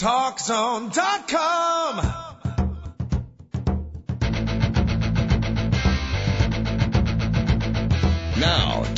TalkZone.com.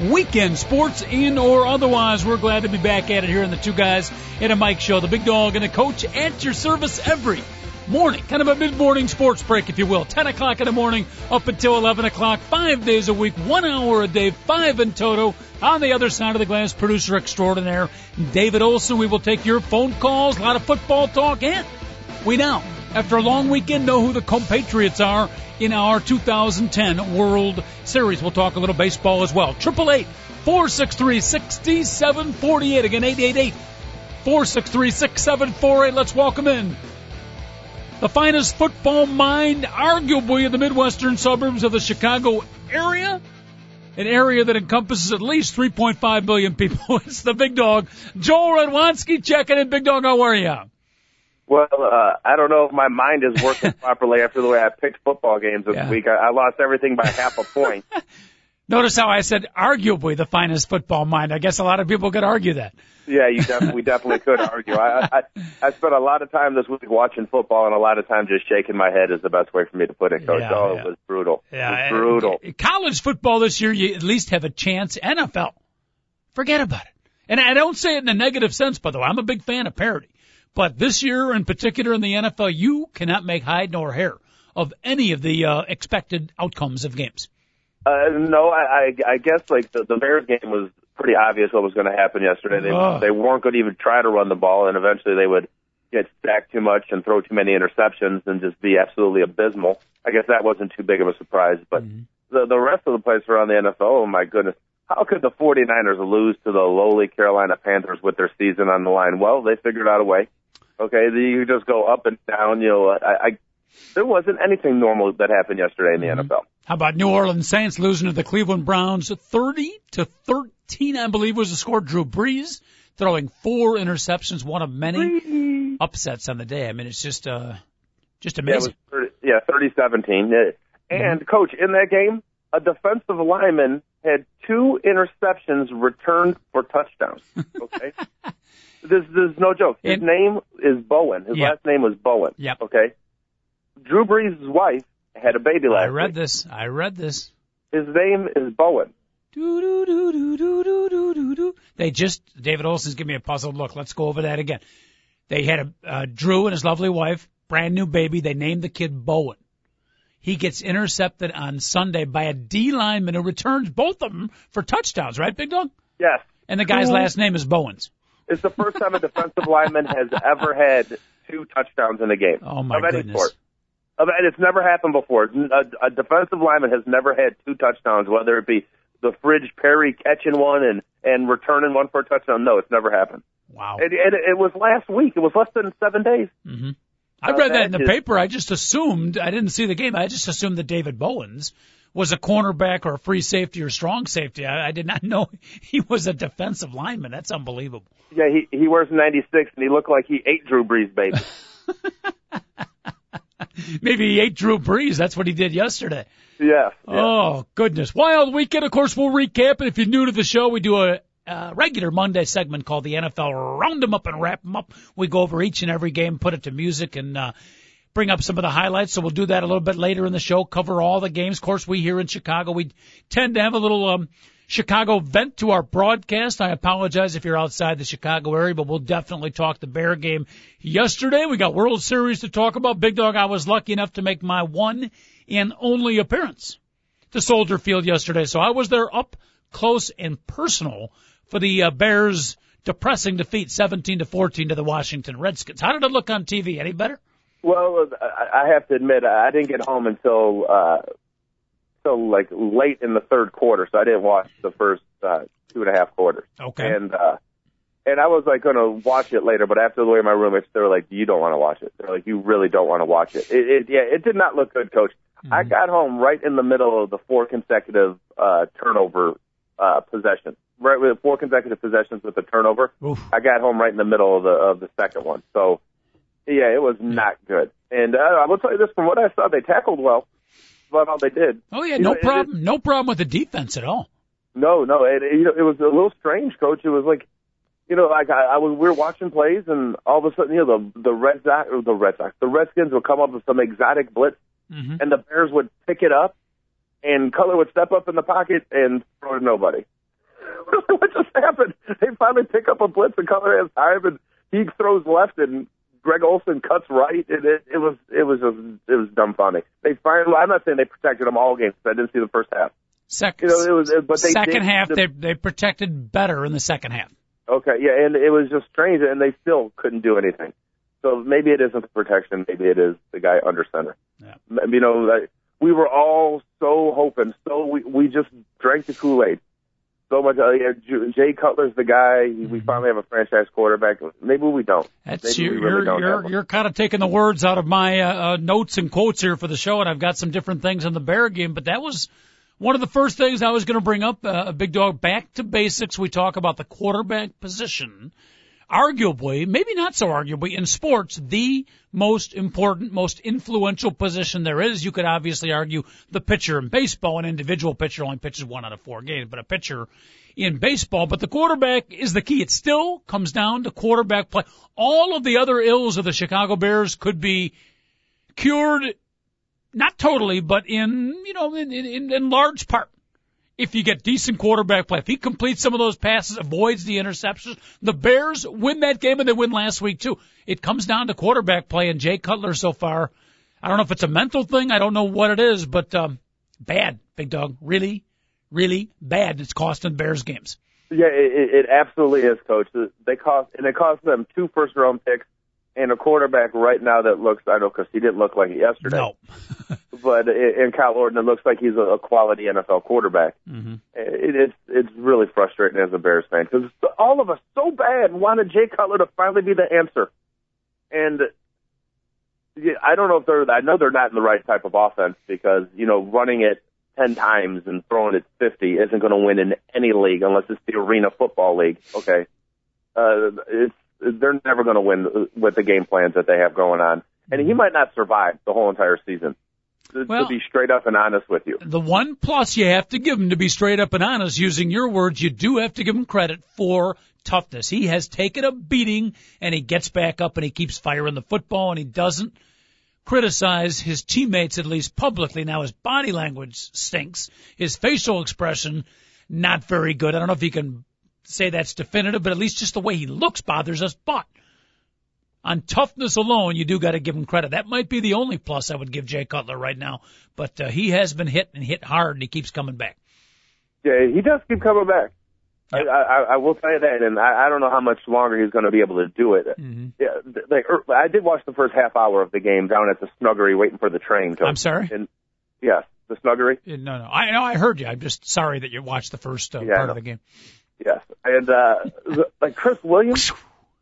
weekend sports in or otherwise. We're glad to be back at it here in the Two Guys in a Mic show. The big dog and the coach at your service every morning. Kind of a mid-morning sports break, if you will. 10 o'clock in the morning up until 11 o'clock, five days a week, one hour a day, five in total. On the other side of the glass, producer extraordinaire David Olson. We will take your phone calls, a lot of football talk, and we now, after a long weekend, know who the compatriots are in our 2010 World Series. We'll talk a little baseball as well. Triple eight four six three sixty seven forty eight. Again, eight eight eight four six three six seven four eight. Let's welcome in the finest football mind, arguably in the midwestern suburbs of the Chicago area. An area that encompasses at least 3.5 million people. It's the big dog, Joel Radwanski checking in. Big dog, how are you? Well, uh, I don't know if my mind is working properly after the way I picked football games this Yeah. week. I, I lost everything by half a point. Notice how I said arguably the finest football mind. I guess a lot of people could argue that. yeah, you def- we definitely could argue. I, I I spent a lot of time this week watching football, and a lot of time just shaking my head is the best way for me to put it, Coach. Yeah, oh, yeah. it was brutal. Yeah, it was brutal. College football this year, you at least have a chance. NFL, forget about it. And I don't say it in a negative sense, by the way. I'm a big fan of parity. But this year, in particular in the NFL, you cannot make hide nor hair of any of the uh, expected outcomes of games. Uh, no, I, I I guess like the, the Bears game was pretty obvious what was going to happen yesterday. They Ugh. they weren't going to even try to run the ball, and eventually they would get sacked too much and throw too many interceptions and just be absolutely abysmal. I guess that wasn't too big of a surprise, but the the rest of the plays around the NFL, oh my goodness. How could the 49ers lose to the lowly Carolina Panthers with their season on the line? Well, they figured out a way. Okay, you just go up and down. You know, I, I there wasn't anything normal that happened yesterday in the NFL. How about New Orleans Saints losing to the Cleveland Browns 30 to 13, I believe was the score. Drew Brees throwing four interceptions, one of many upsets on the day. I mean, it's just, uh, just Yeah, amazing. 30, yeah, thirty seventeen. Yeah. And coach, in that game, a defensive lineman had two interceptions returned for touchdowns. Okay, this, this is no joke. His And- name is Bowen. His Yeah. last name was Bowen. Yep. Okay. Drew Brees' wife had a baby last I read week. this. I read this. His name is Bowen. Do, do, do, do, do, do, do, do, do. They just, David Olson's giving me a puzzled look. Let's go over that again. They had a, uh, Drew and his lovely wife, brand new baby. They named the kid Bowen. He gets intercepted on Sunday by a D lineman who returns both of them for touchdowns, right, Big Dog? Yes. And the guy's last name is Bowens. It's the first time a defensive lineman has ever had two touchdowns in a game. Oh my of any goodness. sport. And it's never happened before. A, a defensive lineman has never had two touchdowns, whether it be the Fridge Perry catching one and and returning one for a touchdown. No, it's never happened. Wow. And, and it was last week. It was less than seven days. mhm I read that in the that is- paper. I just assumed, I didn't see the game. I just assumed that David Bowens was a cornerback or a free safety or strong safety. I, I did not know he was a defensive lineman. That's unbelievable. Yeah, he he wears 96 and he looked like he ate Drew Brees, baby. Maybe he ate Drew Brees. That's what he did yesterday. yeah. yeah. Oh, goodness. Wild weekend. Of course, we'll recap it. If you're new to the show, we do a, uh regular Monday segment called the NFL Round 'em Up and Wrap 'em Up. We go over each and every game, put it to music, and uh, bring up some of the highlights. So we'll do that a little bit later in the show, cover all the games. Of course, we here in Chicago, we tend to have a little um, Chicago vent to our broadcast. I apologize if you're outside the Chicago area, but we'll definitely talk the Bear game yesterday. We got World Series to talk about. Big Dog, I was lucky enough to make my one and only appearance to Soldier Field yesterday. So I was there up close and personal for the uh, Bears depressing defeat 17 to 14 to the Washington Redskins. How did it look on TV? Any better? Well, I I have to admit, I didn't get home until uh, till like late in the third quarter, so I didn't watch the first uh, two and a half quarters. Okay. And uh, and I was like going to watch it later, but after the way my roommates, they were like, "You don't want to watch it." They're like, "You really don't want to watch it." It, it. Yeah, it did not look good, Coach. Mm-hmm. I got home right in the middle of the four consecutive uh, turnover uh, possessions. Right with four consecutive possessions with a turnover. Oof. I got home right in the middle of the of the second one. So yeah, it was not good. And uh, I will tell you this: from what I saw, they tackled well. About all they did. Oh yeah, You no know, it- problem. no problem with the defense at all. No, no, it, it, you know, it was a little strange, Coach. It was like, you know, like I, I was, we were watching plays, and all of a sudden, you know, the the Red Sox, or the Red Sox, the Redskins would come up with some exotic blitz, hmm and the Bears would pick it up, and Cutler would step up in the pocket and throw to nobody. what just happened? They finally pick up a blitz, and Cutler has time, and he throws left, and Greg Olsen cuts right, and it, it was it was just, it was dumbfounding. They finally, I'm not saying they protected them all games. I didn't see the first half. Second, You know, it was, but they second half, the- they they protected better in the second half. Okay, yeah, and it was just strange, and they still couldn't do anything. So maybe it isn't the protection, maybe it is the guy under center. Yeah. You know, like, we were all so hoping, so we we just drank the Kool Aid. So much. Uh, yeah, Jay Cutler's the guy. Mm-hmm. We finally have a franchise quarterback. Maybe we don't. That's Maybe you're we really you're don't you're, you're kind of taking the words out of my uh, uh, notes and quotes here for the show, and I've got some different things on the Bear game. But that was one of the first things I was going to bring up. Uh, a big dog back to basics. We talk about the quarterback position. Arguably, maybe not so arguably, in sports, the most important, most influential position there is. You could obviously argue the pitcher in baseball. An individual pitcher only pitches one out of four games, but a pitcher in baseball. But the quarterback is the key. It still comes down to quarterback play. All of the other ills of the Chicago Bears could be cured, not totally, but in, you know, in, in, in large part. If you get decent quarterback play, if he completes some of those passes, avoids the interceptions, the Bears win that game and they win last week too. It comes down to quarterback play and Jay Cutler so far. I don't know if it's a mental thing. I don't know what it is, but, um, bad, big dog. Really, really bad. It's costing Bears games. Yeah, it, it it absolutely is, Coach. They cost and it cost them two first round picks and a quarterback right now that looks. I know because he didn't look like it yesterday. No. but in Kyle Orton, it looks like he's a, quality NFL quarterback. hmm It, it's it's really frustrating as a Bears fan because all of us so bad wanted Jay Cutler to finally be the answer, and yeah, I don't know if they're. I know they're not in the right type of offense because you know running it ten times and throwing it fifty isn't going to win in any league unless it's the Arena Football League. Okay, uh, it's they're never going to win with the game plans that they have going on, and he might not survive the whole entire season. To, Well- to be straight up and honest with you. The one plus you have to give him to be straight up and honest, using your words, you do have to give him credit for toughness. He has taken a beating and he gets back up and he keeps firing the football and he doesn't criticize his teammates at least publicly. Now his body language stinks. His facial expression not very good. I don't know if he can say that's definitive, but at least just the way he looks bothers us. But on toughness alone, you do got to give him credit. That might be the only plus I would give Jay Cutler right now. But uh, he has been hit and hit hard, and he keeps coming back. Yeah, he does keep coming back. I, I, I will tell you that, and I, I don't know how much longer he's going to be able to do it. Mm-hmm. Yeah, like er, I did watch the first half hour of the game down at the Snuggery, waiting for the train. Coach. I'm sorry. And yes, the Snuggery. Uh, No, no, I know I heard you. I'm just sorry that you watched the first uh, Yeah, part of the game. Yes, and uh, like Chris Williams,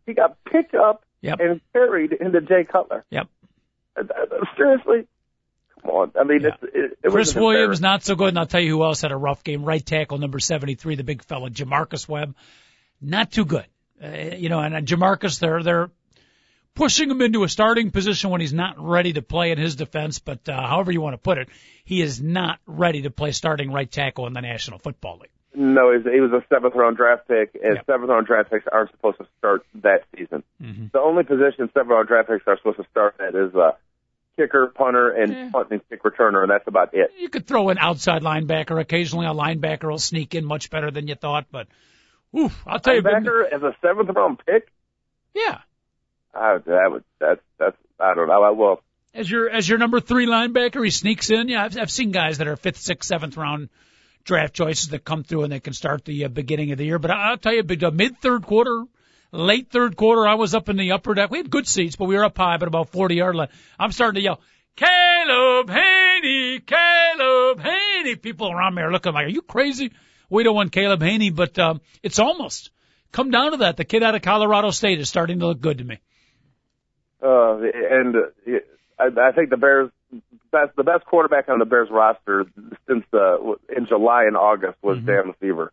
he got picked up Yep. and carried into Jay Cutler. Yep. Uh, uh, Seriously, come on. I mean, Yeah. it, it Chris Williams not so good, and I'll tell you who else had a rough game. Right tackle number 73, the big fella, J'Marcus Webb, not too good. Uh, you know, and uh, J'Marcus, they're they're pushing him into a starting position when he's not ready to play in his defense. But uh, however you want to put it, he is not ready to play starting right tackle in the National Football League. No, he was, he was a seventh round draft pick, and Yep. seventh round draft picks aren't supposed to start that season. Mm-hmm. The only position seventh round draft picks are supposed to start at is uh, kicker, punter, and Yeah. punt and kick returner, and that's about it. You could throw an outside linebacker. Occasionally, a linebacker will sneak in much better than you thought. But, oof, I'll tell you, but- Linebacker as a seventh round pick, yeah. I, that would that's that's I don't know. I will. as your as your number three linebacker, he sneaks in. Yeah, I've, I've seen guys that are fifth, sixth, seventh round draft choices that come through and they can start the uh, beginning of the year. But I'll tell you, mid third quarter, late third quarter, I was up in the upper deck. We had good seats, but we were up high, but about 40 yard line. I'm starting to yell, Caleb Hanie, Caleb Hanie. People around me are looking like, are you crazy? We don't want Caleb Hanie, but um, it's almost come down to that. The kid out of Colorado State is starting to look good to me. Uh, and uh, I, I think the Bears best the best quarterback on the Bears roster since uh, in July and August was Mhm. Dan.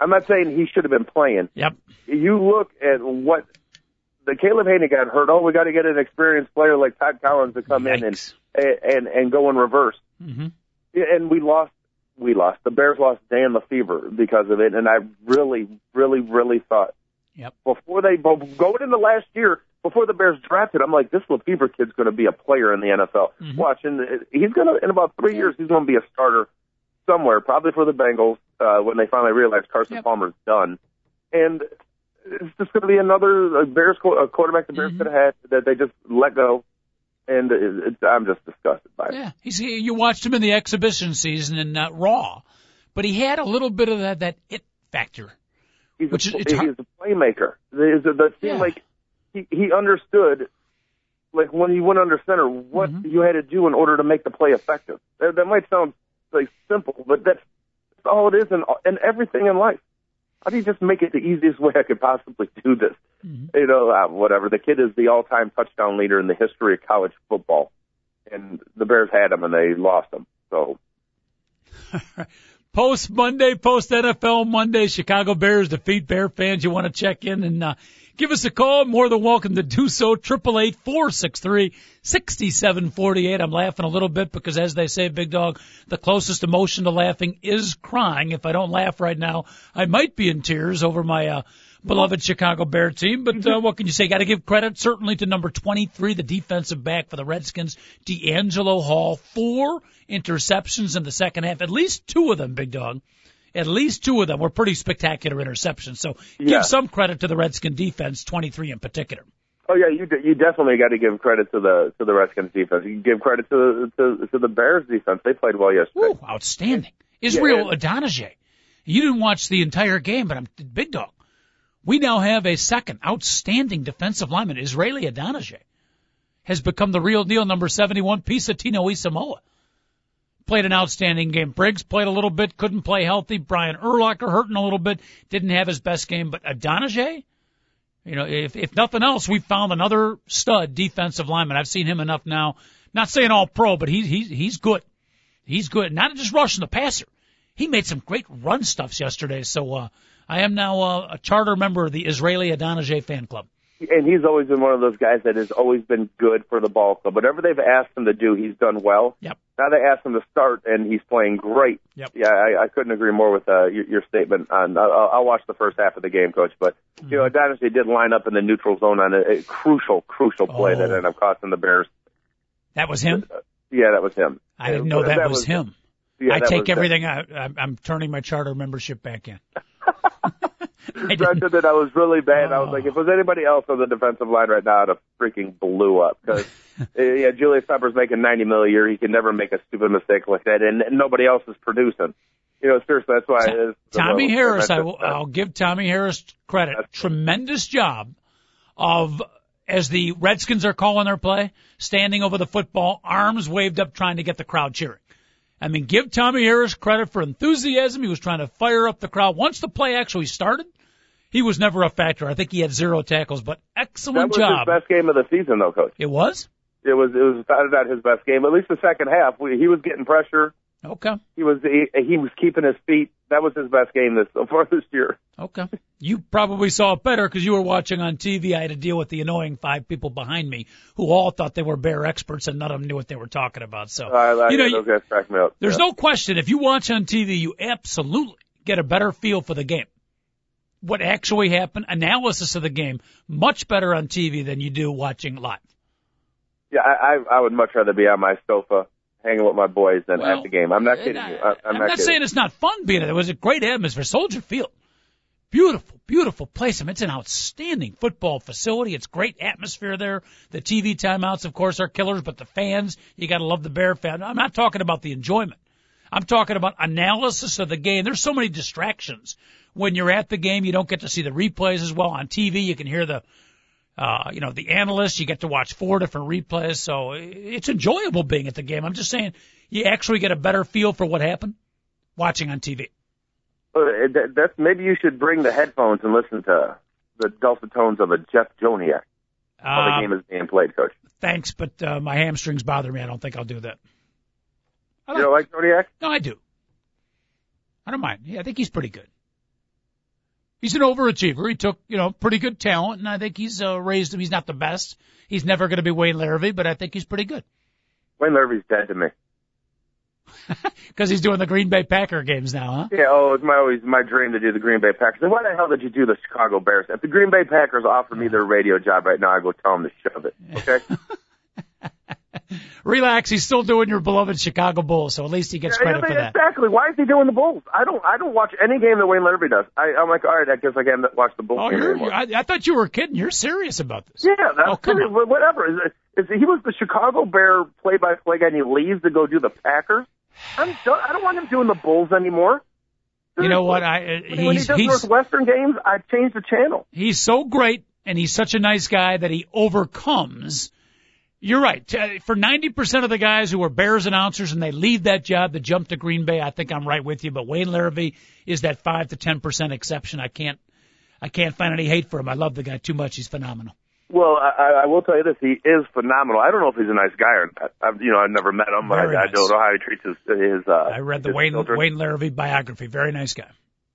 I'm not saying he should have been playing. Yep. You look at what the Caleb Hanie got hurt. Oh, we got to get an experienced player like Todd Collins to come in and and and go in reverse. hmm and we lost. We lost. The Bears lost Dan LeFevour because of it, and I really, really, really thought Yep. before they going into last year, before the Bears drafted, I'm like, this LeFevour kid's going to be a player in the NFL. Mhm. Watch, and he's going to in about three years, he's going to be a starter somewhere, probably for the Bengals uh, when they finally realize Carson Yep. Palmer's done, and it's just going to be another uh, Bears qu- uh, quarterback the Bears Mhm. could have had that they just let go, and it, it, I'm just disgusted by it. Yeah, he's you watched him in the exhibition season in uh, Raw, but he had a little bit of that that it factor. He's Which a, is- it's he's a playmaker. There's a, that seemed Yeah. like he, he understood, like when he went under center, what Mhm. you had to do in order to make the play effective. That, that might sound like simple, but that's, that's all it is in, in everything in life. How do you just make it the easiest way I could possibly do this? Mhm. You know, uh, whatever. The kid is the all-time touchdown leader in the history of college football, and the Bears had him and they lost him. So Post Monday, post NFL Monday, Chicago Bears defeat Bear fans. You want to check in and uh, give us a call? More than welcome to do so. Triple eight four six three sixty seven forty eight. I'm laughing a little bit because, as they say, Big Dog, the closest emotion to laughing is crying. If I don't laugh right now, I might be in tears over my uh, beloved Chicago Bear team. But uh, what can you say? Got to give credit certainly to number 23, the defensive back for the Redskins, DeAngelo Hall. Four interceptions in the second half, at least two of them, Big Dog. At least two of them were pretty spectacular interceptions. So Yeah. give some credit to the Redskin defense, 23 in particular. Oh yeah, you you definitely got to give credit to the to the Redskins defense. You give credit to to to the Bears defense. They played well yesterday. Woo, outstanding. Israel and- Idonije. You didn't watch the entire game, but I'm big dog. We now have a second outstanding defensive lineman, Israel Idonije, has become the real deal. Number 71, Pisa Tinoisamoa. Played an outstanding game. Briggs played a little bit, couldn't play healthy. Brian Urlacher hurting a little bit, didn't have his best game. But Idonije, you know, if, if nothing else, we found another stud defensive lineman. I've seen him enough now. Not saying all pro, but he's he's he's good. He's good. Not just rushing the passer. He made some great run stuffs yesterday. So uh, I am now uh, a charter member of the Israel Idonije fan club. And he's always been one of those guys that has always been good for the ball club. Whatever they've asked him to do, he's done well. Yep. Now they asked him to start, and he's playing great. Yep. Yeah, I, I couldn't agree more with uh, your, your statement. On I'll, I'll watch the first half of the game, coach. But you know, Dynasty did line up in the neutral zone on a, a crucial, crucial play Oh. that ended up costing the Bears. That was him. Yeah, that was him. I didn't know that, was, him. Yeah, I take was- everything. I, I'm turning my charter membership back in. I Granted didn't- that I was really bad. I was Oh. like, if oh. it was anybody else on the defensive line right now, I'd have freaking blew up. Because eh, yeah, Julius Peppers making ninety mil a year. He can never make a stupid mistake like that, and, nobody else is producing. You know, seriously, that's why. it is Tommie Harris, I will, I'll give Tommie Harris credit. Tremendous job of, as the Redskins are calling their play, standing over the football, arms waved up, trying to get the crowd cheering. I mean, give Tommie Harris credit for enthusiasm. He was trying to fire up the crowd. Once the play actually started, he was never a factor. I think he had zero tackles, but that excellent was job. his best game of the season, though, coach. It was? It was it was without a doubt his best game. At least the second half, we, he was getting pressure. Okay. He was he, he was keeping his feet. That was his best game this so far this year. Okay. You probably saw it better because you were watching on TV. I had to deal with the annoying five people behind me who all thought they were bear experts and none of them knew what they were talking about. So, I, I, you know, those guys cracked me up. there's Yeah. no question if you watch on TV, you absolutely get a better feel for the game. What actually happened, analysis of the game, much better on TV than you do watching live. Yeah, I, I I would much rather be on my sofa hanging with my boys than Well, at the game. I'm not kidding I- you. I, I'm, I'm not, not saying it's not fun being there. It was a great atmosphere. Soldier Field. Beautiful, beautiful place. I mean, it's an outstanding football facility. It's great atmosphere there. The TV timeouts, of course, are killers, but the fans, you gotta love the Bear fan. I'm not talking about the enjoyment. I'm talking about analysis of the game. There's so many distractions. When you're at the game, you don't get to see the replays as well. On TV, you can hear the, uh, you know, the analysts. You get to watch four different replays. So it's enjoyable being at the game. I'm just saying you actually get a better feel for what happened watching on TV. Uh, that- That's maybe you should bring the headphones and listen to the dulcet tones of a Jeff Joniak while Uh, the game is being played, Coach. thanks, but uh, my hamstrings bother me. I don't think I'll do that. I You don't like Joniak? No, I do. I don't mind. Yeah, I think he's pretty good. He's an overachiever. He took, you know, pretty good talent, and I think he's uh, raised him. He's not the best. He's never going to be Wayne Larrivee, but I think he's pretty good Wayne Larrivee's dead to me. because he's doing the Green Bay Packer games now, huh? Yeah, oh, it's my always my dream to do the Green Bay Packers. And why the hell did you do the Chicago Bears? If the Green Bay Packers offer me their radio job right now, I go tell them to shove it. Okay. Relax. He's still doing your beloved Chicago Bulls, so at least he gets Yeah, credit yeah, for that. Exactly. Why is he doing the Bulls? I don't. I don't watch any game that Wayne Larrivee does. I, I'm like, all right, I guess I can't watch the Bulls Oh, you're, anymore. I, I thought you were kidding. You're serious about this. yeah, that's Oh, come on. whatever. Is, is he was the Chicago Bear play-by-play guy, and he leaves to go do the Packers. I'm done. I don't want him doing the Bulls anymore. You know what? I uh, When he does he's Northwestern games, I change the channel. he's so great and he's such a nice guy that he overcomes. You're right. Uh, For 90% of the guys who are Bears announcers and they leave that job to jump to Green Bay, I think I'm right with you. But Wayne Larrivee is that five to 10% exception. I can't, I can't find any hate for him. I love the guy too much. He's phenomenal. Well, I, I- will tell you this: he is phenomenal. I don't know if he's a nice guy or not. I've, you know, I've never met him, but I, I don't know how he treats his. his uh, I read the Wayne children. Wayne Larrivee biography. Very nice guy.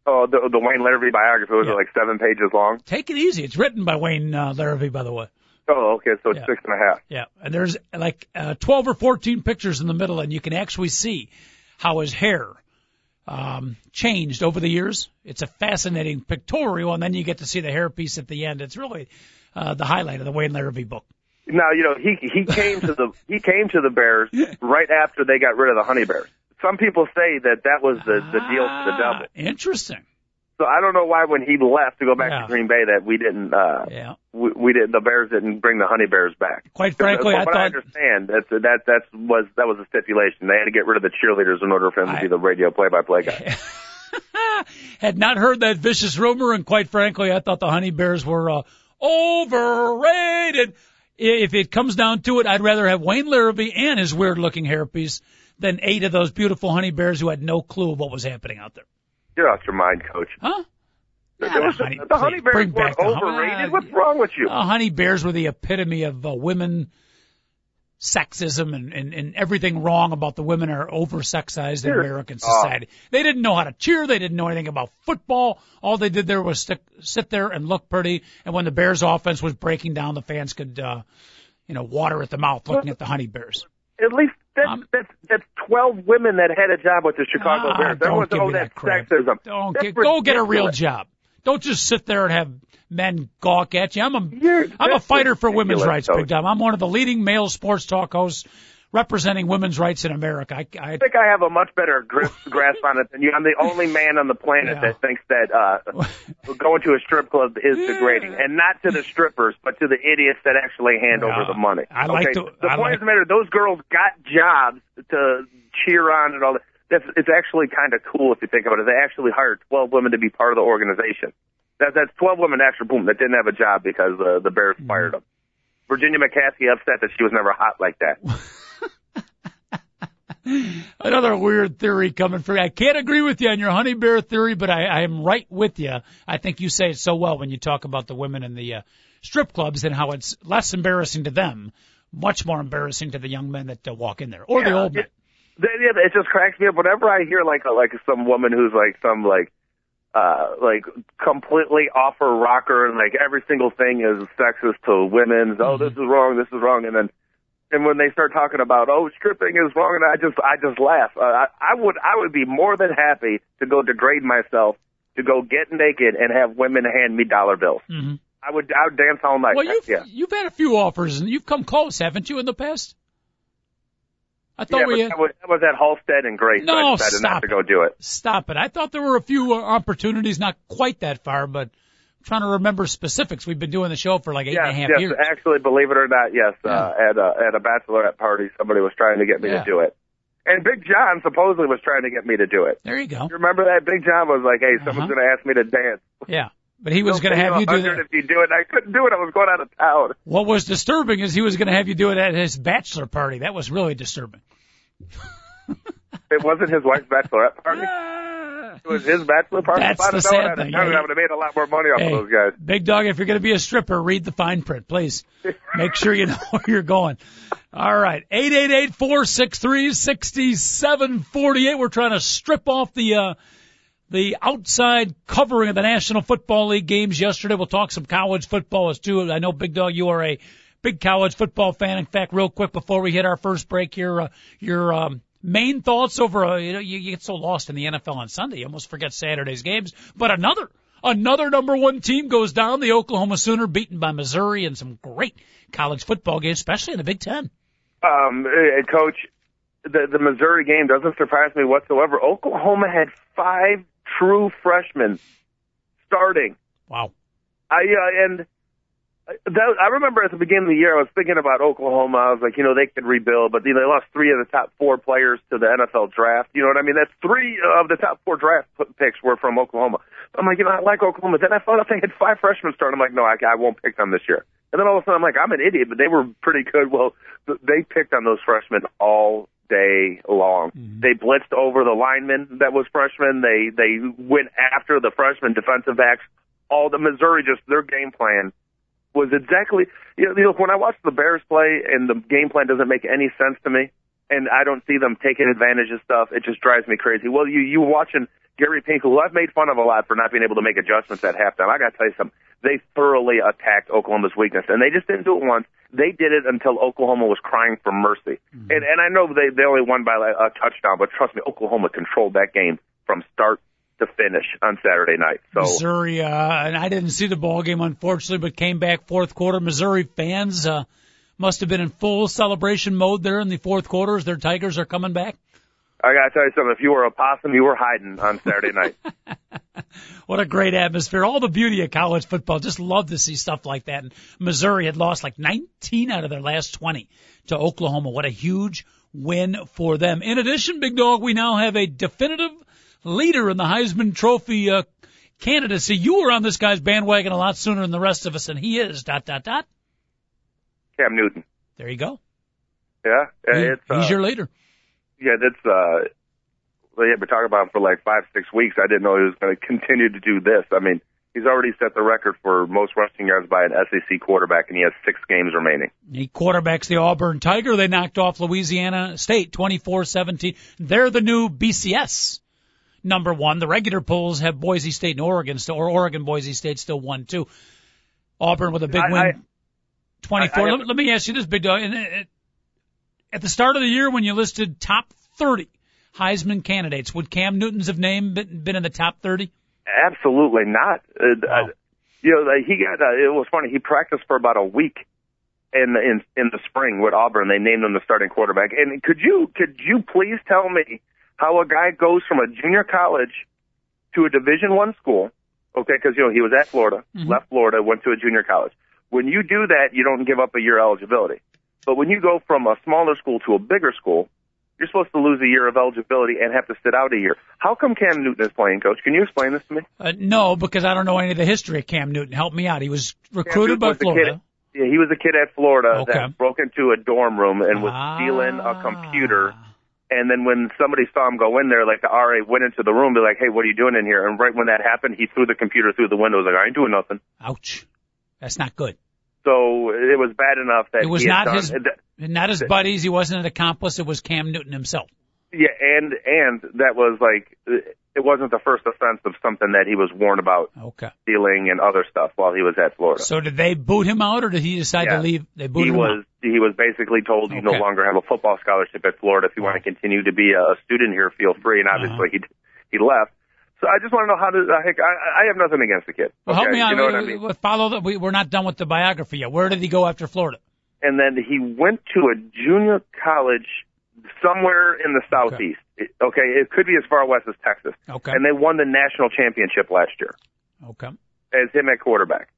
Oh, the, the Wayne Larrivee biography was Yeah. like seven pages long? Take it easy. It's written by Wayne uh, Larrivee, by the way. Oh, okay, so it's Yeah. six and a half. Yeah, and there's like uh, 12 or 14 pictures in the middle, and you can actually see how his hair um, changed over the years. It's a fascinating pictorial, and then you get to see the hairpiece at the end. It's really uh, the highlight of the Wayne Larrivee book. Now, you know, he he came to the he came to the Bears right after they got rid of the Honey Bears. Some people say that that was the the deal for the Ah, devil. Interesting. So I don't know why when he left to go back Yeah. to Green Bay that we didn't uh Yeah. we, we did the Bears didn't bring the Honey Bears back. Quite frankly, I what I thought understand that that that was that was a stipulation. They had to get rid of the cheerleaders in order for him I- to be the radio play-by-play guy. had not heard that vicious rumor, and quite frankly, I thought the Honey Bears were uh, overrated. If it comes down to it, I'd rather have Wayne Larrivee and his weird-looking hairpiece than eight of those beautiful Honey Bears who had no clue what was happening out there. Get out your mind, coach. Huh? The, Yeah, the the, honey- the Honey Bears bring were back overrated. uh, What's wrong with you? Uh, honey Bears were the epitome of uh, women sexism and, and, and everything wrong about the women are over sexized in American society. They didn't know how to cheer. They didn't know anything about football. All they did there was stick, sit there and look pretty. And when the Bears offense was breaking down, the fans could, uh, you know, water at the mouth looking at the Honey Bears. At least that's Um, that's that's twelve women that had a job with the Chicago Ah, Bears. Don't was give oh me that crap. sexism. Don't That's get, go get a real job. Don't just sit there and have men gawk at you. I'm a I'm a fighter for women's rights. Big Dom. I'm one of the leading male sports talk hosts representing women's rights in America. I, I I think I have a much better grip, grasp on it than you. I'm the only man on the planet Yeah. that thinks that uh, going to a strip club is degrading, and not to the strippers, but to the idiots that actually hand Yeah. over the money. I like to- The I point like- of the matter, those girls got jobs to cheer on and all that. That's it's actually kind of cool if you think about it. They actually hired 12 women to be part of the organization. That, that's 12 women extra, boom, that didn't have a job because uh, the Bears Mm-hmm. fired them. Virginia McCaskey upset that she was never hot like that. another weird theory coming from. I can't agree with you on your honey bear theory, but I, I am right with you. I think you say it so well when you talk about the women in the uh, strip clubs and how it's less embarrassing to them, much more embarrassing to the young men that uh, walk in there or the Yeah, old men. it- Yeah, it just cracks me up whenever I hear like a, like some woman who's like some like uh like completely off her rocker and like every single thing is sexist to women. Oh, this is wrong, this is wrong, and then and when they start talking about oh stripping is wrong, and I just I just laugh. Uh, I, I would I would be more than happy to go degrade myself to go get naked and have women hand me dollar bills. hmm I would I would dance all night. Well, you've yeah. you've had a few offers and you've come close, haven't you, in the past? I thought Yeah, we had, that was, that was at Halsted and Grace. so No, I decided not stop to go do it. stop it. I thought there were a few uh, opportunities, not quite that far, but trying to remember specifics. We've been doing the show for like eight yes, and a half yes. years. Actually, believe it or not, yes. Uh, at a at a bachelorette party, somebody was trying to get me Yeah. to do it, and Big John supposedly was trying to get me to do it. There you go. You remember that? Big John was like, "Hey, someone's Uh-huh. going to ask me to dance. Yeah. But he was going to have you do 100 that. If you do it, I couldn't do it. I was going out of town. What was disturbing is he was going to have you do it at his bachelor party. That was really disturbing. It wasn't his wife's bachelorette party. It was his bachelor party. That's the sad thing. I would have made a lot more money off Hey, of those guys. Big dog, if you're going to be a stripper, read the fine print, please. Make sure you know where you're going. All right. 888-463-6748. We're trying to strip off the, uh, the outside covering of the National Football League games yesterday. We'll talk some college football as too. I know Big Dog, you are a big college football fan. In fact, real quick before we hit our first break here, uh, your, um, main thoughts over, uh, you know, you, you get so lost in the NFL on Sunday, you almost forget Saturday's games, but another, another number one team goes down, the Oklahoma Sooner beaten by Missouri and some great college football games, especially in the Big Ten. Um, uh, coach, the the Missouri game doesn't surprise me whatsoever. Oklahoma had five true freshmen starting. Wow. I uh, and that, I remember at the beginning of the year, I was thinking about Oklahoma. I was like, you know, they could rebuild, but you know, they lost three of the top four players to the NFL draft. You know what I mean? That's three of the top four draft picks were from Oklahoma. I'm like, you know, I like Oklahoma. Then I found out they had five freshmen start. I'm like, no, I, I won't pick them this year. And then all of a sudden, I'm like, I'm an idiot, but they were pretty good. Well, they picked on those freshmen all day long. Mm-hmm. They blitzed over the lineman that was freshman. They they went after the freshman defensive backs. All the Missouri just their game plan was exactly you know, you know when I watch the Bears play and the game plan doesn't make any sense to me, and I don't see them taking advantage of stuff. It just drives me crazy. Well, you you watching Gary Pinkel, who I've made fun of a lot for not being able to make adjustments at halftime. I got to tell you something. They thoroughly attacked Oklahoma's weakness, and they just didn't do it once. They did it until Oklahoma was crying for mercy. Mm-hmm. And and I know they they only won by a touchdown, but trust me, Oklahoma controlled that game from start to finish on Saturday night. So Missouri, uh, and I didn't see the ball game unfortunately, but came back fourth quarter. Missouri fans, uh, must have been in full celebration mode there in the fourth quarter as their Tigers are coming back. I got to tell you something. If you were a possum, you were hiding on Saturday night. What a great atmosphere. All the beauty of college football. Just love to see stuff like that. And Missouri had lost like 19 out of their last 20 to Oklahoma. What a huge win for them. In addition, Big Dog, we now have a definitive leader in the Heisman Trophy uh, candidacy. You were on this guy's bandwagon a lot sooner than the rest of us, and he is dot dot dot. Cam Newton. There you go. Yeah, He- it's uh, he's your leader. yeah, that's uh, they had been talking about him for like five, six weeks. I didn't know he was going to continue to do this. I mean, he's already set the record for most rushing yards by an SEC quarterback, and he has six games remaining. He quarterbacks the Auburn Tiger. They knocked off Louisiana State 24-17. They're the new BCS number one. The regular polls have Boise State and Oregon still, or Oregon Boise State still one two. Auburn with a big I- win, I- 24. I- I let, let me ask you this, big dog. At the start of the year, when you listed top 30 Heisman candidates, would Cam Newton's have name been, been in the top 30? Absolutely not. Uh, Wow. you know, he got. Uh, it was funny. He practiced for about a week in the in in the spring with Auburn. They named him the starting quarterback. And could you could you please tell me how a guy goes from a junior college to a Division One school? Okay, because you know he was at Florida, left Florida, went to a junior college. When you do that, you don't give up a year of eligibility. But when you go from a smaller school to a bigger school, you're supposed to lose a year of eligibility and have to sit out a year. How come Cam Newton is playing, Coach? Can you explain this to me? Uh, no, because I don't know any of the history of Cam Newton. Help me out. He was recruited by was Florida. Yeah, he was a kid at Florida Okay. that broke into a dorm room and was Ah. stealing a computer. And then when somebody saw him go in there, like the RA went into the room, be like, "Hey, what are you doing in here?" And right when that happened, he threw the computer through the window. Was like, "I ain't doing nothing." Ouch. That's not good. So it was bad enough that It was he had not done, his- that- Not his buddies. He wasn't an accomplice. It was Cam Newton himself. yeah, and and that was like it wasn't the first offense of something that he was warned about Okay. stealing and other stuff while he was at Florida. So did they boot him out, or did he decide Yeah. to leave? They booted he him was out. he was basically told you no longer have a football scholarship at Florida. If you want to continue to be a student here, feel free. And Uh-huh. obviously he he left. So I just want to know how does uh, heck I, I have nothing against the kid. Well, help okay? me out. You know what I mean? uh, Follow that. We, we're not done with the biography yet. Where did he go after Florida? And then he went to a junior college somewhere in the southeast. It- okay, it could be as far west as Texas. Okay. And they won the national championship last year. Okay. as him at quarterback.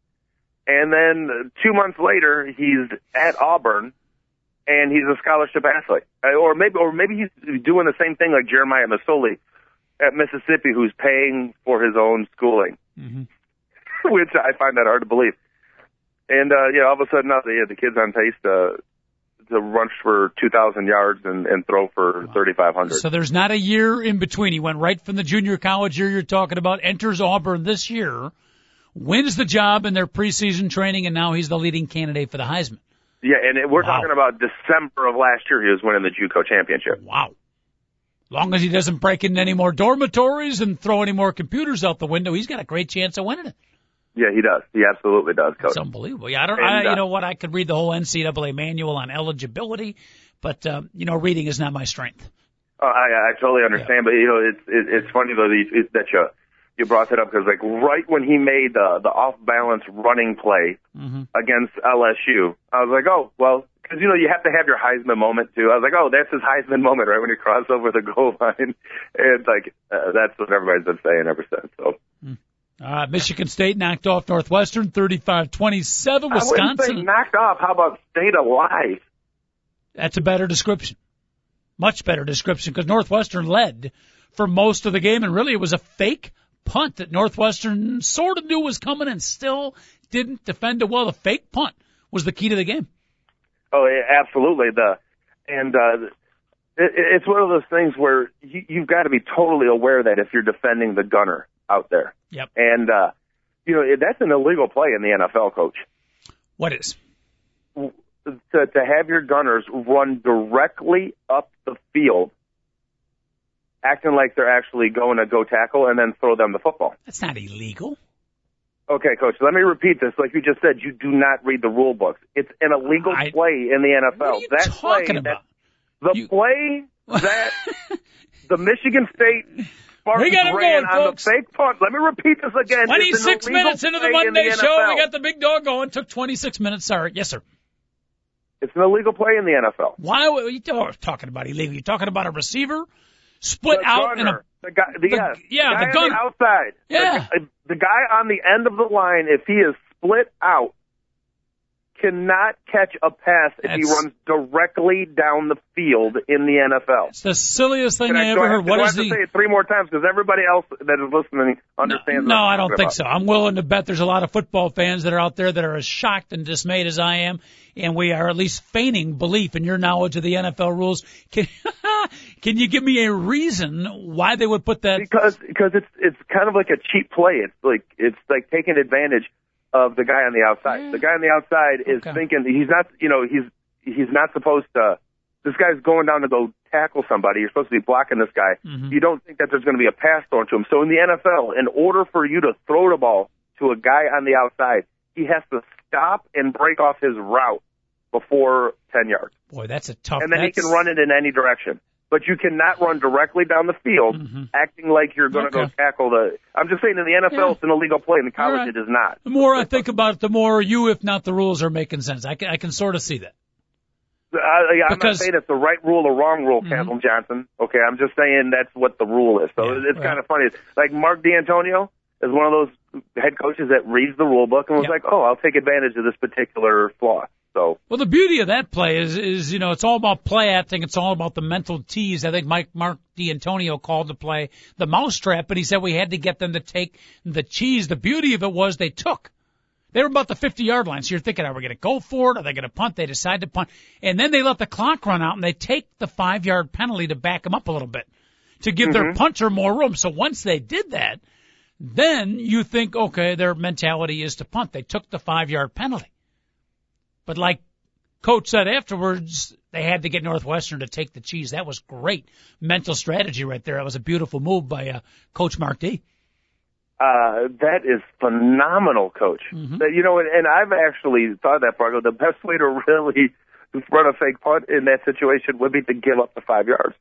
And then uh, two months later, he's at Auburn, and he's a scholarship athlete, Uh, or maybe, or maybe he's doing the same thing like Jeremiah Masoli at Mississippi, who's paying for his own schooling, Mhm. which I find that hard to believe. And uh, yeah, all of a sudden now, yeah, the kid's on pace to to rush for 2,000 yards and, and throw for 3,500. So there's not a year in between. He went right from the junior college year you're talking about, enters Auburn this year, wins the job in their preseason training, and now he's the leading candidate for the Heisman. Yeah, and it, we're Wow. talking about December of last year. He was winning the JUCO championship. Wow. Long as he doesn't break into any more dormitories and throw any more computers out the window, he's got a great chance of winning it. Yeah, he does. He absolutely does, coach. It's unbelievable. Yeah, I don't. And, I, uh, you know what? I could read the whole NCAA manual on eligibility, but uh, you know, reading is not my strength. Uh, I, I totally understand, but you know, it's it, it's funny though that you, that you you brought that up because like right when he made the the off balance running play Mm-hmm. against LSU, I was like, oh well, because you know you have to have your Heisman moment too. I was like, oh, that's his Heisman moment, right when he crossed over the goal line, and like uh, that's what everybody's been saying ever since. So Uh, Michigan State knocked off Northwestern 35-27. I wouldn't say Wisconsin. knocked off. How about stayed alive? That's a better description. Much better description because Northwestern led for most of the game, and really it was a fake punt that Northwestern sort of knew was coming and still didn't defend it well. The fake punt was the key to the game. Oh, absolutely. The and uh, it, it's one of those things where you, you've got to be totally aware that if you're defending the gunner out there, Yep. and uh, you know that's an illegal play in the NFL, coach. What is? To to have your gunners run directly up the field, acting like they're actually going to go tackle and then throw them the football. That's not illegal. Okay, coach. Let me repeat this. Like you just said, you do not read the rule books. It's an illegal I- play in the NFL. What are you that talking play, about? That, the You- play that the Michigan State Spartans We got ran going, on folks. the fake punt. Let me repeat this again. It's an 26 minutes into the play in Monday the show, NFL. we got the big dog going. Took 26 minutes. Sorry. Yes, sir. It's an illegal play in the NFL. Why are you oh, talking about illegal? You're talking about a receiver split The out in a the guy, the, the- yes, yeah, the, the guy on gunner. the outside. Yeah. the, the guy on the end of the line, if he is split out, cannot catch a pass if he runs directly down the field in the NFL. It's the silliest thing Can I, ever I heard. to- What do I is have to the? say it three more times because everybody else that is listening understands. no, what I'm don't think about. so. I'm willing to bet there's a lot of football fans that are out there that are as shocked and dismayed as I am, and we are at least feigning belief in your knowledge of the NFL rules. Can can you give me a reason why they would put that? because because it's it's kind of like a cheap play. It's like it's like taking advantage of the guy on the outside. Yeah. The guy on the outside is Okay. thinking he's not you know he's he's not supposed to. This guy's going down to go tackle somebody. You're supposed to be blocking this guy. Mhm. You don't think that there's going to be a pass thrown to him. So in the NFL, in order for you to throw the ball to a guy on the outside, he has to stop and break off his route before 10 yards. Boy, that's a tough. And then he can run it in any direction. But you cannot run directly down the field Mhm. acting like you're going to Okay. go tackle the. I'm just saying in the NFL Yeah. it's an illegal play. In the college right. it is not. The more I think about it, the more you, if not the rules, are making sense. I can, I can sort of see that. I, I- I'm Because- not saying it's the right rule or wrong rule, Mhm. Calvin Johnson. Okay, I'm just saying that's what the rule is. So Yeah, it's well- kind of funny. Like Mark Dantonio is one of those head coaches that reads the rule book and was Yep. like, "Oh, I'll take advantage of this particular flaw." So Well, the beauty of that play is, is you know, it's all about play acting. It's all about the mental tease. I think Mike Mark Dantonio called the play the mousetrap, but he said we had to get them to take the cheese. The beauty of it was they took. They were about the 50 yard line. So you're thinking, are we going to go for it? Are they going to punt? They decide to punt. And then they let the clock run out and they take the five yard penalty to back them up a little bit to give their mm-hmm. punter more room. So once they did that, then you think, okay, their mentality is to punt. They took the five yard penalty. But like coach said afterwards, they had to get Northwestern to take the cheese. That was great mental strategy right there. That was a beautiful move by uh, Coach Mark D. Uh, that is phenomenal, coach. Mhm. You know, and, and I've actually thought that part. The best way to really run a fake punt in that situation would be to give up the five yards.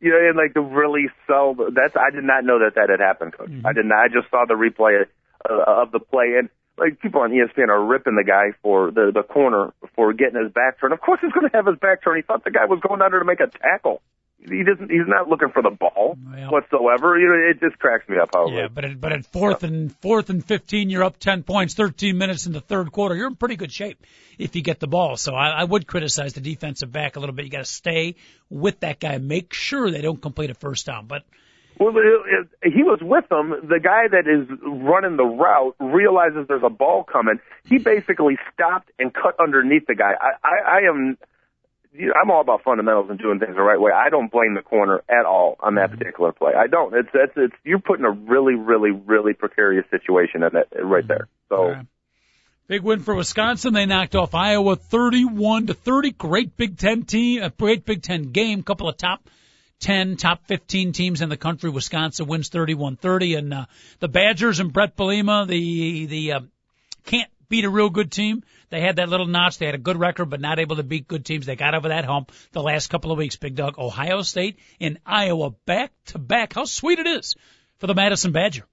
You know, and like to really sell. The, that's I did not know that that had happened, coach. Mhm. I did not. I just saw the replay uh, of the play, and like people on ESPN are ripping the guy for the the corner for getting his back turned. Of course, he's going to have his back turned. He thought the guy was going under to make a tackle. He doesn't. He's not looking for the ball Well. whatsoever. You know, it just cracks me up. How Yeah, but at, but at fourth and fourth and fifteen, you're up ten points, thirteen minutes in the third quarter. You're in pretty good shape if you get the ball. So I, I would criticize the defensive back a little bit. You got to stay with that guy, make sure they don't complete a first down. But Well, it, it, he was with them. The guy that is running the route realizes there's a ball coming. He basically stopped and cut underneath the guy. I, I, I am you know, I'm all about fundamentals and doing things the right way. I don't blame the corner at all on that mm-hmm. particular play. I don't. It's it's, it's you're putting a really, really, really precarious situation in that right mm-hmm. there. So. Right. Big win for Wisconsin. They knocked off Iowa 31 to 30. Great Big Ten team, a great Big Ten game. Couple of top 10, top 15 teams in the country. Wisconsin wins 31-30, and uh, the Badgers and Bret Bielema, the the uh, can't beat a real good team. They had that little notch. They had a good record, but not able to beat good teams. They got over that hump the last couple of weeks. Big Dog, Ohio State and Iowa back to back. How sweet it is for the Madison Badger.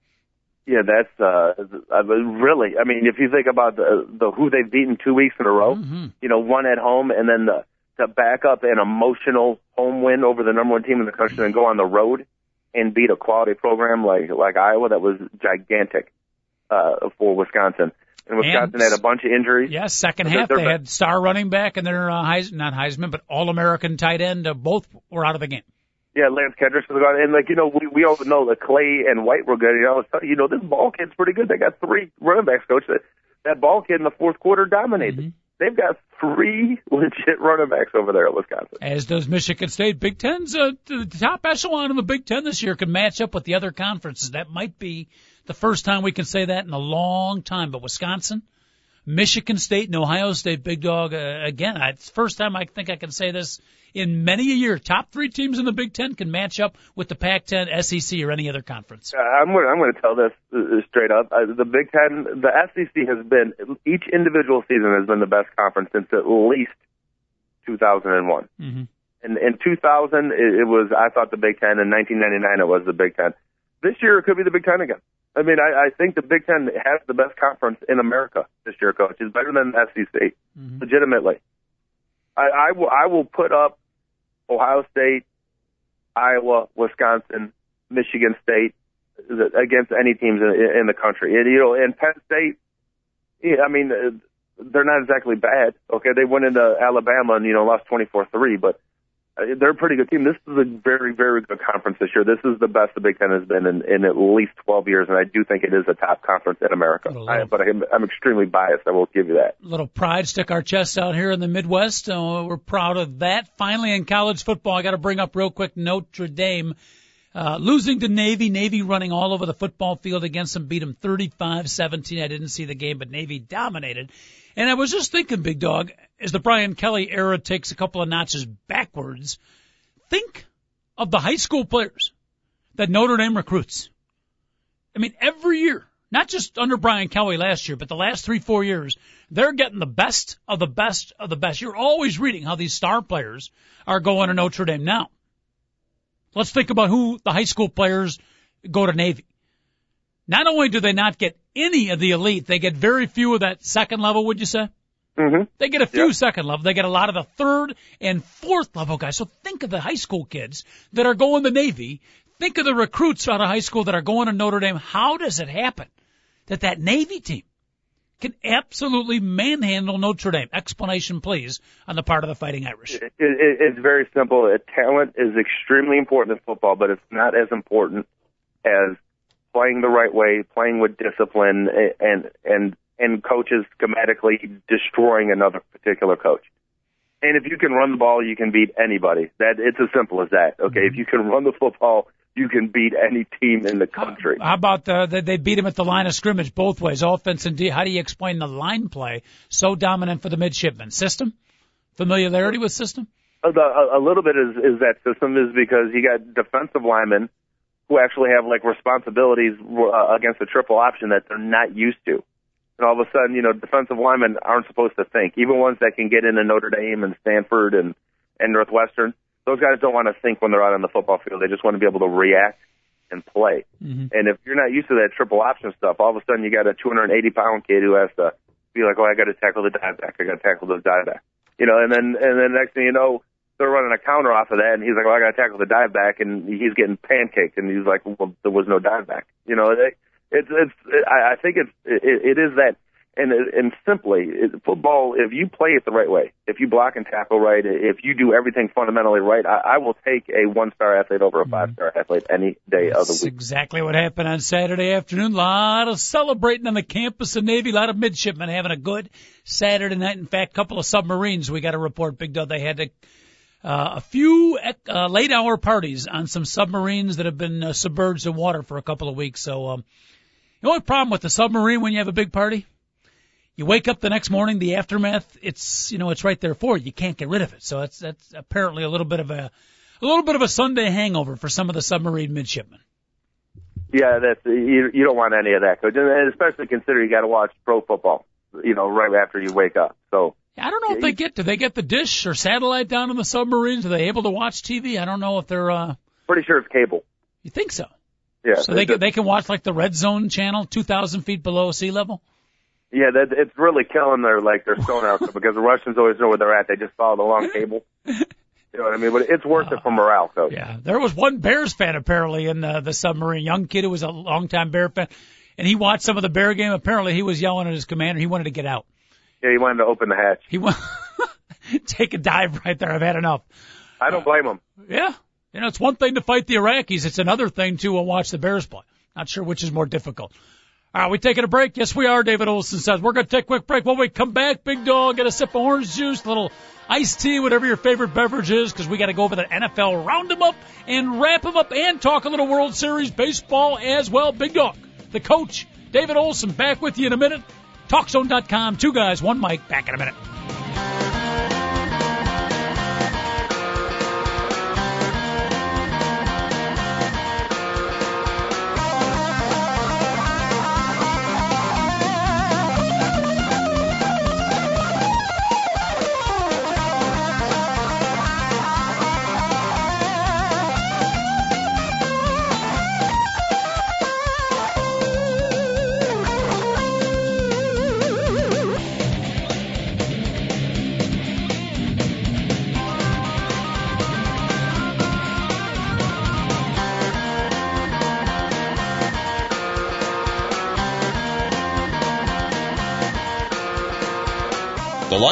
Yeah, that's uh, really. I mean, if you think about the, the who they've beaten two weeks in a row, mm-hmm. you know, one at home and then the to back up an emotional home win over the number one team in the country and go on the road and beat a quality program like like Iowa that was gigantic uh, for Wisconsin. And Wisconsin and, had a bunch of injuries. Yes, second half they had star running back and their uh, Heis, not Heisman, but All American tight end. Uh, both were out of the game. Yeah, Lance Kendricks was gone, and like you know, we we all know that Clay and White were good. You know, you know, this ball kid's pretty good. They got three running backs, coach. That that ball kid in the fourth quarter dominated. Mm-hmm. They've got three legit running backs over there at Wisconsin. As does Michigan State. Big Ten's uh, the top echelon of the Big Ten this year can match up with the other conferences. That might be the first time we can say that in a long time. But Wisconsin, Michigan State, and Ohio State, Big Dog. Uh, again, it's the first time I think I can say this in many a year. Top three teams in the Big Ten can match up with the Pac-10, SEC, or any other conference. Uh, I'm going. I'm going to tell this uh, straight up. Uh, the Big Ten, the SEC has been each individual season has been the best conference since at least 2001. Mm-hmm. In, in 2000, it, it was I thought the Big Ten. In 1999, it was the Big Ten. This year, it could be the Big Ten again. I mean, I, I think the Big Ten has the best conference in America this year, coach. It's better than the SEC, mm-hmm. legitimately. I, I will I will put up Ohio State, Iowa, Wisconsin, Michigan State against any teams in, in the country. And, you know, in Penn State, yeah, I mean, they're not exactly bad. Okay, they went into Alabama and you know lost twenty four three, but they're a pretty good team. This is a very, very good conference this year. This is the best the Big Ten has been in, in at least 12 years, and I do think it is a top conference in America. I, but I'm, I'm extremely biased. I will give you that. Little pride, stick our chests out here in the Midwest. Uh, we're proud of that. Finally, in college football, I got to bring up real quick Notre Dame. Uh, losing to Navy, Navy running all over the football field against them, beat them 35-17. I didn't see the game, but Navy dominated. And I was just thinking, big dog, as the Brian Kelly era takes a couple of notches backwards, think of the high school players that Notre Dame recruits. I mean, every year, not just under Brian Kelly last year, but the last three, four years, they're getting the best of the best of the best. You're always reading how these star players are going to Notre Dame now. Let's think about who the high school players go to Navy. Not only do they not get any of the elite, they get very few of that second level, would you say? Mm-hmm. They get a few yep. second level. They get a lot of the third and fourth level guys. So think of the high school kids that are going to the Navy. Think of the recruits out of high school that are going to Notre Dame. How does it happen that that Navy team can absolutely manhandle Notre Dame? Explanation, please, on the part of the Fighting Irish. It, it, it's very simple. Talent is extremely important in football, but it's not as important as playing the right way, playing with discipline, and and and coaches schematically destroying another particular coach. And if you can run the ball, you can beat anybody. That it's as simple as that. Okay, mm-hmm. if you can run the football, you can beat any team in the country. How about the, the they beat him at the line of scrimmage both ways, offense and D? How do you explain the line play so dominant for the midshipmen? System, familiarity with system. A, a, a little bit is is that system is because you got defensive linemen who actually have like responsibilities uh, against a triple option that they're not used to and all of a sudden, you know, defensive linemen aren't supposed to think. Even ones that can get into Notre Dame and Stanford and and Northwestern, those guys don't want to think when they're out on the football field. They just want to be able to react and play. Mm-hmm. And if you're not used to that triple option stuff, all of a sudden you got a 280 pound kid who has to be like, oh, I got to tackle the dive back. I got to tackle the dive back. You know, and then and then next thing you know, they're running a counter off of that, and he's like, "Well, I got to tackle the dive back," and he's getting pancaked, and he's like, "Well, there was no dive back." You know, they, it's it's. It, I, I think it's it, it is that and and simply football if you play it the right way if you block and tackle right if you do everything fundamentally right i, I will take a one star athlete over a mm-hmm. five star athlete any day That's of the week exactly what happened on saturday afternoon a lot of celebrating on the campus of navy a lot of midshipmen having a good saturday night in fact a couple of submarines we got a report big dog they had to uh, a few uh, late hour parties on some submarines that have been uh, submerged in water for a couple of weeks so um the only problem with the submarine when you have a big party you wake up the next morning, the aftermath, it's, you know, it's right there for you. You can't get rid of it. So that's, that's apparently a little bit of a, a little bit of a Sunday hangover for some of the submarine midshipmen. Yeah, that's, you, you don't want any of that, coach. And especially consider you got to watch pro football, you know, right after you wake up. So. I don't know if they get, do they get the dish or satellite down in the submarines? Are they able to watch TV? I don't know if they're, uh. Pretty sure it's cable. You think so? Yeah. So they, can, they can watch like the red zone channel, 2,000 feet below sea level? Yeah, that it's really killing their like their stone out because the Russians always know where they're at. They just follow the long cable. You know what I mean? But it's worth uh, it for morale, coach. Yeah, there was one Bears fan apparently in the, the submarine, young kid who was a longtime Bear fan, and he watched some of the Bear game. Apparently, he was yelling at his commander. He wanted to get out. Yeah, he wanted to open the hatch. He want take a dive right there. I've had enough. I don't blame him. Yeah, you know, it's one thing to fight the Iraqis. It's another thing to uh, watch the Bears play. Not sure which is more difficult. All right, we taking a break? Yes, we are. David Olson says we're going to take a quick break. When we come back, big dog, get a sip of orange juice, a little iced tea, whatever your favorite beverage is, because we got to go over the NFL, round them up and wrap them up, and talk a little World Series baseball as well. Big dog, the coach, David Olson, back with you in a minute. TalkZone.com, two guys, one mic. Back in a minute.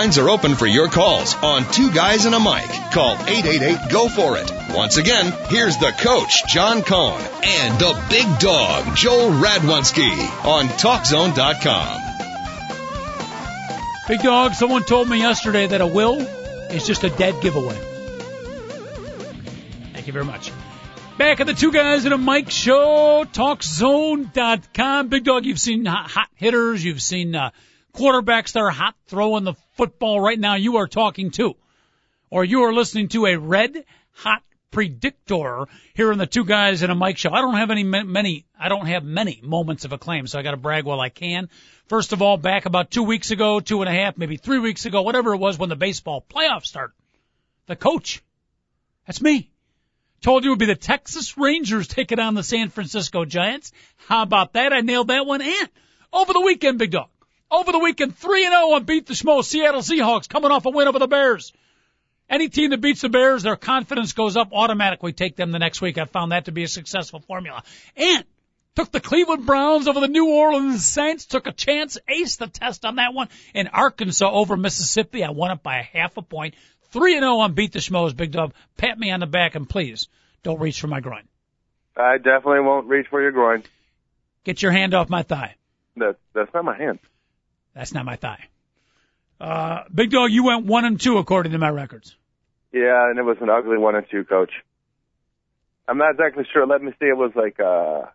Lines are open for your calls on Two Guys and a Mic. Call 888 Go For It. Once again, here's the coach, John Cohn, and the big dog, Joel Radwanski on TalkZone.com. Big dog, someone told me yesterday that a will is just a dead giveaway. Thank you very much. Back at the Two Guys and a Mic show, TalkZone.com. Big dog, you've seen hot hitters, you've seen uh, quarterbacks that are hot throwing the football right now you are talking to, or you are listening to a red hot predictor here in the two guys in a mic show. I don't have any many I don't have many moments of acclaim, so I got to brag while I can. First of all, back about two weeks ago, two and a half, maybe three weeks ago, whatever it was when the baseball playoffs started, the coach, that's me, told you it would be the Texas Rangers taking on the San Francisco Giants. How about that? I nailed that one. And over the weekend, big dog, over the weekend, 3 and 0 on Beat the Schmo. Seattle Seahawks coming off a win over the Bears. Any team that beats the Bears, their confidence goes up automatically. Take them the next week. I found that to be a successful formula. And took the Cleveland Browns over the New Orleans Saints. Took a chance, aced the test on that one. In Arkansas over Mississippi, I won it by a half a point. 3 and 0 on Beat the Schmoes, Big Dub. Pat me on the back and please don't reach for my groin. I definitely won't reach for your groin. Get your hand off my thigh. That, that's not my hand. That's not my thigh. Uh, Big Dog, you went one and two according to my records. Yeah, and it was an ugly one and two, Coach. I'm not exactly sure. Let me see. It was like, uh,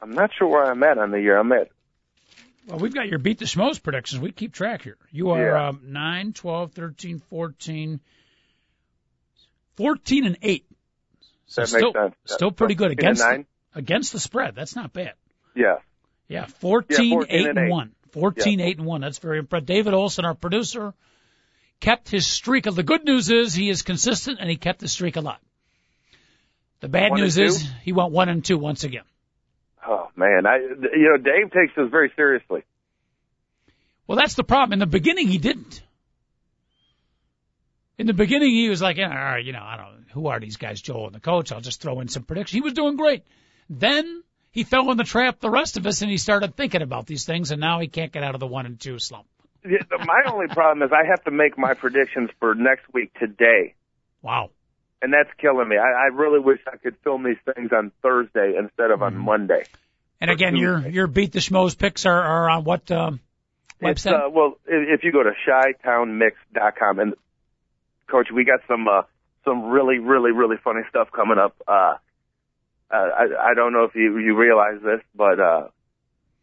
I'm not sure where I'm at on the year. I'm at. Well, we've got your beat the Schmoes predictions. We keep track here. You are yeah. um, 9, 12, 13, 14, 14 and 8. So that still, makes sense. Still pretty good against the, against the spread. That's not bad. Yeah. Yeah, 14, yeah, 14 8 and 1. 14, yeah. 8 and 1. That's very impressive. David Olson, our producer, kept his streak. Of The good news is he is consistent and he kept the streak alive. The bad one news is he went 1 and 2 once again. Oh man, I you know Dave takes this very seriously. Well, that's the problem. In the beginning, he didn't. In the beginning, he was like, all right, you know, I don't, who are these guys, Joel and the coach? I'll just throw in some predictions. He was doing great. Then he fell in the trap the rest of us and he started thinking about these things and now he can't get out of the one and two slump. My only problem is I have to make my predictions for next week today. Wow. And that's killing me. I, I really wish I could film these things on Thursday instead of on Mhm. Monday. And again, your Tuesday. your beat the schmoes picks are, are on what um, website? uh, well, if, if you go to chitownmix.com and coach, we got some, uh, some really, really, really funny stuff coming up. Uh, uh, I, I don't know if you, you realize this, but, uh,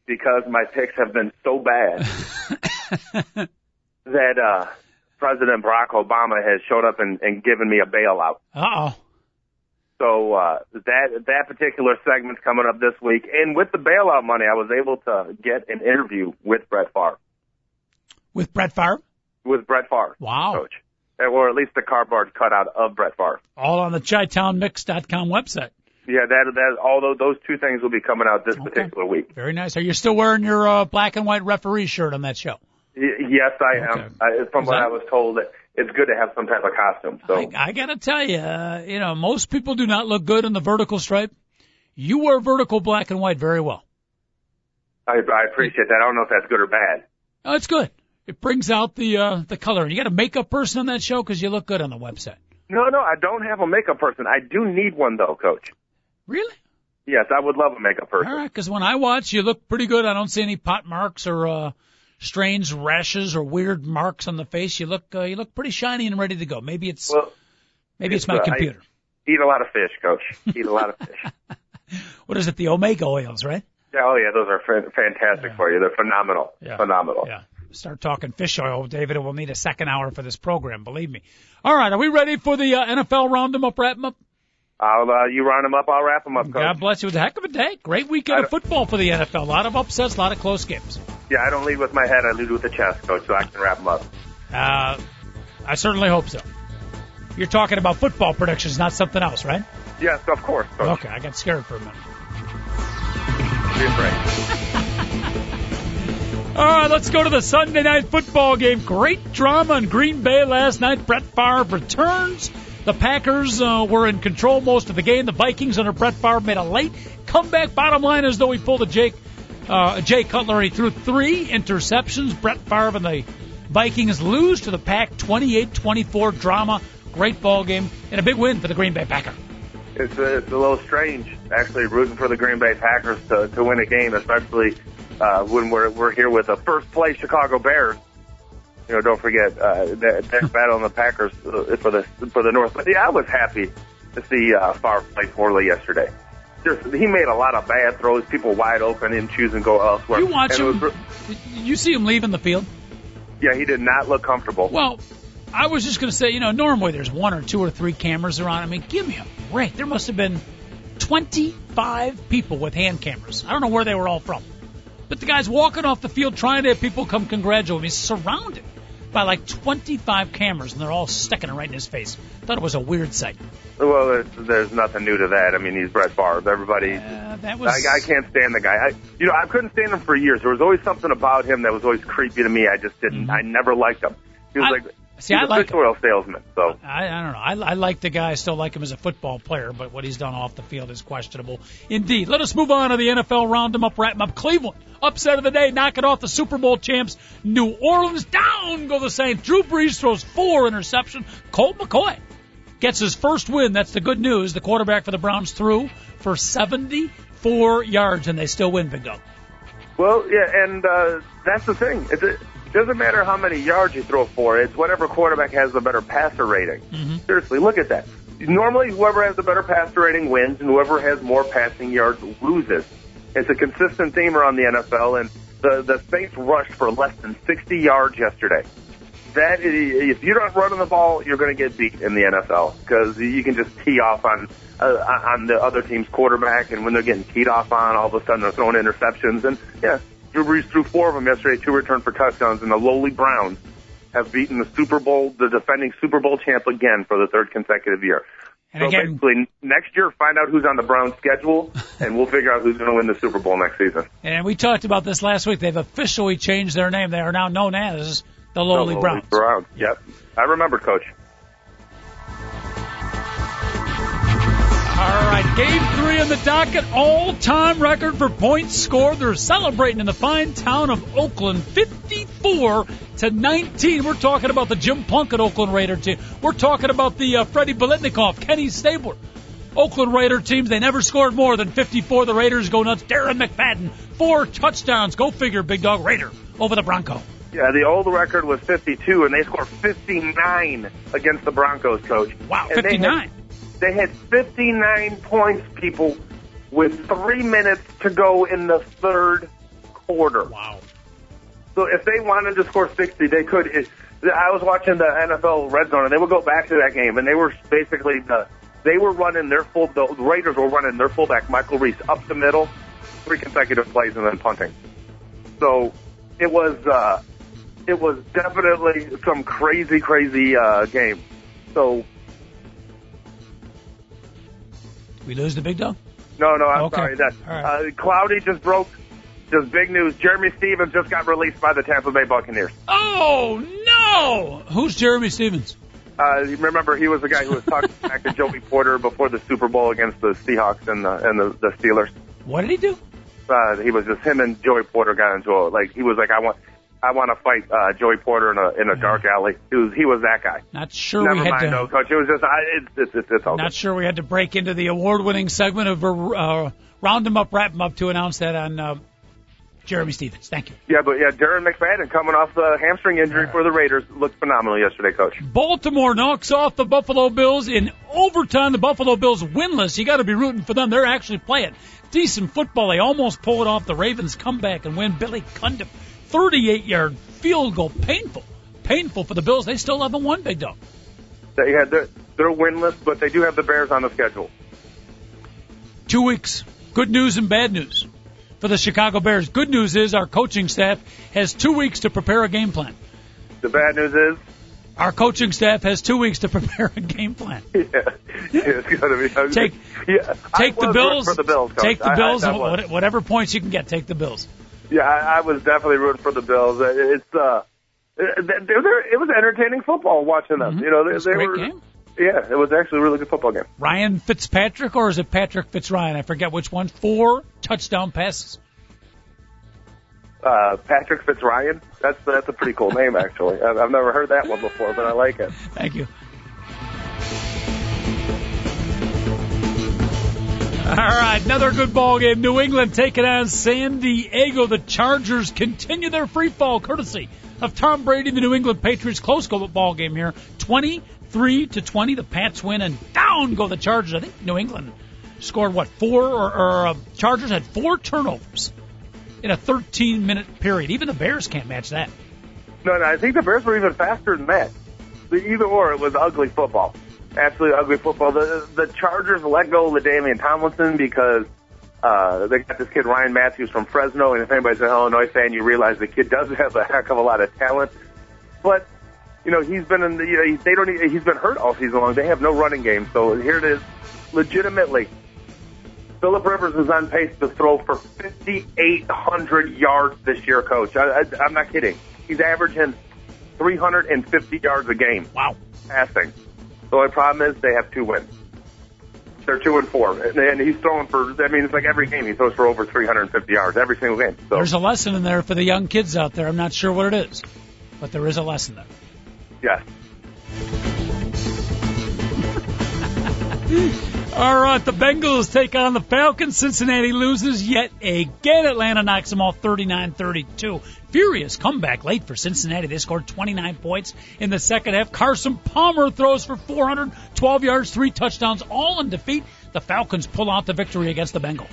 because my picks have been so bad that, uh, President Barack Obama has showed up and, and given me a bailout. oh. So uh, that that particular segment's coming up this week, and with the bailout money, I was able to get an interview with Brett Favre. With Brett Favre? With Brett Favre, Wow. coach, or at least the cardboard cutout of Brett Favre. All on the ChiTownMix.com website. Yeah, that that all those, those two things will be coming out this Okay. particular week. Very nice. Are you still wearing your uh, black and white referee shirt on that show? Y- yes, I Okay. am. I, from what that- I was told, that it's good to have some type of costume. So I, I gotta tell you, uh, you know, most people do not look good in the vertical stripe. You wear vertical black and white very well. I, I appreciate that. I don't know if that's good or bad. Oh, it's good. It brings out the uh, the color. You got a makeup person on that show because you look good on the website. No, no, I don't have a makeup person. I do need one though, Coach. Really? Yes, I would love a makeup person. All right. Because when I watch, you look pretty good. I don't see any pot marks or uh, strange rashes or weird marks on the face. You look uh, you look pretty shiny and ready to go. Maybe it's Well, maybe it's it's, my uh, I- computer. eat a lot of fish, Coach. Eat a lot of fish. What is it? The omega oils, right? Yeah, oh yeah, those are fan- fantastic Yeah. for you. They're phenomenal. Yeah. Phenomenal. Yeah. Start talking fish oil, David, and we'll need a second hour for this program. Believe me. All right. Are we ready for the uh, NFL roundup up, wrap up? I'll uh, you round them up, I'll wrap them up, Coach. God bless you. It was a heck of a day. Great weekend of football for the NFL. A lot of upsets, a lot of close games. Yeah, I don't lead with my head. I lead with the chest, Coach, so I can wrap them up. Uh, I certainly hope so. You're talking about football predictions, not something else, right? Yes, of course, Coach. Okay, I got scared for a minute. Be afraid. All right, let's go to the Sunday night football game. Great drama in Green Bay last night. Brett Favre returns. The Packers uh, were in control most of the game. The Vikings under Brett Favre made a late comeback. Bottom line is though he pulled a Jake uh, Jay Cutler. He threw three interceptions. Brett Favre and the Vikings lose to the Pack 28-24. Drama. Great ball game and a big win for the Green Bay Packers. It's a, it's a little strange, actually, rooting for the Green Bay Packers to, to win a game, especially uh, when we're we're here with the first place Chicago Bears. You know, don't forget uh, that they're battling the Packers for the for the North. But yeah, I was happy to see uh, Favre play poorly yesterday. Just he made a lot of bad throws, people wide open and choose and go elsewhere. You watch And him. was- you see him leaving the field? yeah, he did not look comfortable. Well, I was just going to say, you know, normally there's one or two or three cameras around. I mean, give me a break. There must have been 25 people with hand cameras. I don't know where they were all from. But the guy's walking off the field trying to have people come congratulate him. He's surrounded by like 25 cameras, and they're all sticking it right in his face. Thought it was a weird sight. Well, there's, there's nothing new to that. I mean, he's Brett Favre. Everybody, Uh, that was. I, I can't stand the guy. I, you know, I couldn't stand him for years. There was always something about him that was always creepy to me. I just didn't. I never liked him. He was I- like see, he's I a like oil salesman. So I, I don't know. I, I like the guy. I still like him as a football player, but what he's done off the field is questionable indeed. Let us move on to the NFL round 'em up, wrap up. Cleveland, upset of the day, knocking off the Super Bowl champs. New Orleans, down go the Saints. Drew Brees throws four interception. Colt McCoy gets his first win. That's the good news. The quarterback for the Browns threw for 74 yards, and they still win, Big Dog. Well, yeah, and uh, that's the thing. It, it doesn't matter how many yards you throw for. It's whatever quarterback has the better passer rating. Mm-hmm. Seriously, look at that. Normally, whoever has the better passer rating wins, and whoever has more passing yards loses. It's a consistent theme around the NFL, and the the Saints rushed for less than 60 yards yesterday. That is, if you're not running the ball, you're going to get beat in the NFL because you can just tee off on uh, on the other team's quarterback, and when they're getting teed off on, all of a sudden they're throwing interceptions. And yeah, Drew Brees threw four of them yesterday, two returned for touchdowns, and the lowly Browns have beaten the Super Bowl, the defending Super Bowl champ again for the third consecutive year. And so again, basically, next year, find out who's on the Browns schedule, and we'll figure out who's going to win the Super Bowl next season. and we talked about this last week. They've officially changed their name. They are now known as the Lowly The Browns. Browns. Yep. I remember, Coach. All right, game three on the docket. All-time record for points scored. They're celebrating in the fine town of Oakland, 54 to 19. We're talking about the Jim Plunkett Oakland Raider team. We're talking about the uh, Freddie Biletnikoff, Kenny Stabler. Oakland Raider teams, they never scored more than 54. The Raiders go nuts. Darren McFadden, four touchdowns. Go figure, big dog Raider over the Bronco. Yeah, the old record was 52, and they scored 59 against the Broncos, coach. Wow, And they 59. They had 59 points, people, with three minutes to go in the third quarter. Wow. So if they wanted to score 60, they could. I was watching the NFL Red Zone, and they would go back to that game, and they were basically the they were running their full. The Raiders were running their fullback Marcel Reece up the middle, three consecutive plays, and then punting. So it was uh, it was definitely some crazy, crazy uh, game. So We lose the big dog? no, no, I'm Okay. sorry. That right. uh, Cloudy just broke. Just big news. Jerramy Stevens just got released by the Tampa Bay Buccaneers. Oh, no! Who's Jerramy Stevens? Uh, you remember, he was the guy who was talking back to Joey Porter before the Super Bowl against the Seahawks and the, and the, the Steelers. What did he do? Uh, he was just him and Joey Porter got into a like he was like I want I want to fight uh, Joey Porter in a in a dark alley. He was he was that guy. Not sure Never we had mind, to. no coach. It was just I it's it's it's, all Not good. sure we had to break into the award-winning segment of uh, round 'em up, wrap wrap 'em up to announce that on uh, Jerramy Stevens. Thank you. Yeah, but yeah, Darren McFadden coming off the hamstring injury for the Raiders looked phenomenal yesterday, coach. Baltimore knocks off the Buffalo Bills in overtime. The Buffalo Bills winless. You got to be rooting for them. They're actually playing decent football. They almost pull it off. The Ravens come back and win. Billy Cundiff, 38-yard field goal. Painful, painful for the Bills. They still haven't won, big dog. They had they're, they're winless, but they do have the Bears on the schedule. Two weeks. Good news and bad news for the Chicago Bears. Good news is our coaching staff has two weeks to prepare a game plan. The bad news is Our coaching staff has two weeks to prepare a game plan. yeah, it's gonna be Take- yeah, Take the Bills. for the Bills. Coach. Take the I- I- Bills. I what- whatever points you can get, take the Bills. Yeah, I, I was definitely rooting for the Bills. Uh, It's uh, they're, they're, it was entertaining football watching them. You know, they, Mm-hmm. It was they a great were. game. Yeah, it was actually a really good football game. Ryan Fitzpatrick, or is it Patrick Fitzryan? I forget which one. Four touchdown passes. Uh, Patrick Fitzryan. That's that's a pretty cool name, actually. I've, I've never heard that one before, but I like it. Thank you. All right, another good ball game. New England taking on San Diego. The Chargers continue their free fall, courtesy of Tom Brady. The New England Patriots close go ball game here, twenty-three to twenty. The Pats win, and down go the Chargers. I think New England scored what four or, or uh, Chargers had four turnovers in a 13-minute period. Even the Bears can't match that. No, no, I think the Bears were even faster than that. The, either or, it was ugly football. Absolutely ugly football. The the Chargers let go of LaDainian Tomlinson because uh, they got this kid Ryan Mathews from Fresno, and if anybody's an Illinois fan, you realize the kid does have a heck of a lot of talent. But you know, he's been in the you know, they don't e- he's been hurt all season long. They have no running game, so here it is. Legitimately, Philip Rivers is on pace to throw for 5,800 yards this year, Coach. I, I, I'm not kidding. He's averaging 350 yards a game Wow. passing. The only problem is they have two wins. They're two and four, and, he's throwing for. I mean, it's like every game he throws for over 350 yards every single game. So There's a lesson in there for the young kids out there. I'm not sure what it is, but there is a lesson there. yes, All right, the Bengals take on the Falcons. Cincinnati loses yet again. Atlanta knocks them off 39-32. Furious comeback late for Cincinnati. They scored 29 points in the second half. Carson Palmer throws for 412 yards, three touchdowns, all in defeat. The Falcons pull out the victory against the Bengals.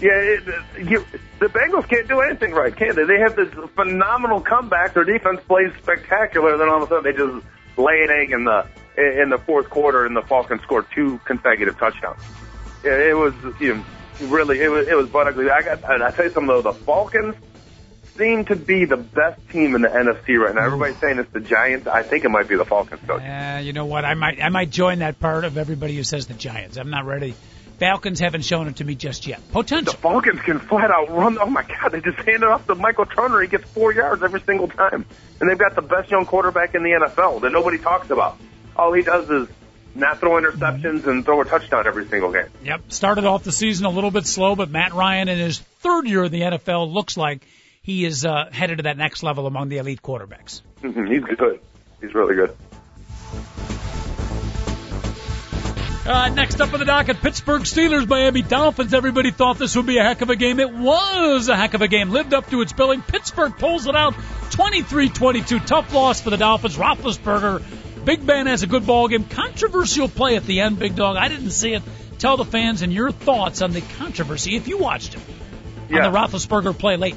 yeah. It, you, the Bengals can't do anything right, can they? They have this phenomenal comeback. Their defense plays spectacular. Then all of a sudden they just lay an egg in the in the fourth quarter, and the Falcons scored two consecutive touchdowns. Yeah, it was you know, really it was it was butt ugly. I got and I tell you something though, the Falcons seem to be the best team in the NFC right now. Everybody's saying it's the Giants. I think it might be the Falcons, coach. Uh, you know what? I might I might join that part of everybody who says the Giants. I'm not ready. Falcons haven't shown it to me just yet. Potential. The Falcons can flat out run. Oh my God! They just hand it off to Michael Turner. He gets four yards every single time, and they've got the best young quarterback in the NFL that nobody talks about. All he does is not throw interceptions and throw a touchdown every single game. Yep. Started off the season a little bit slow, but Matt Ryan in his third year in the NFL looks like he is uh, headed to that next level among the elite quarterbacks. He's good. He's really good. Uh, next up on the docket, Pittsburgh Steelers, Miami Dolphins. Everybody thought this would be a heck of a game. It was a heck of a game. Lived up to its billing. Pittsburgh pulls it out 23-22. Tough loss for the Dolphins. Roethlisberger. Big Ben has a good ball game. Controversial play at the end, Big Dog. I didn't see it. Tell the fans and your thoughts on the controversy if you watched it Yeah. on the Roethlisberger play late.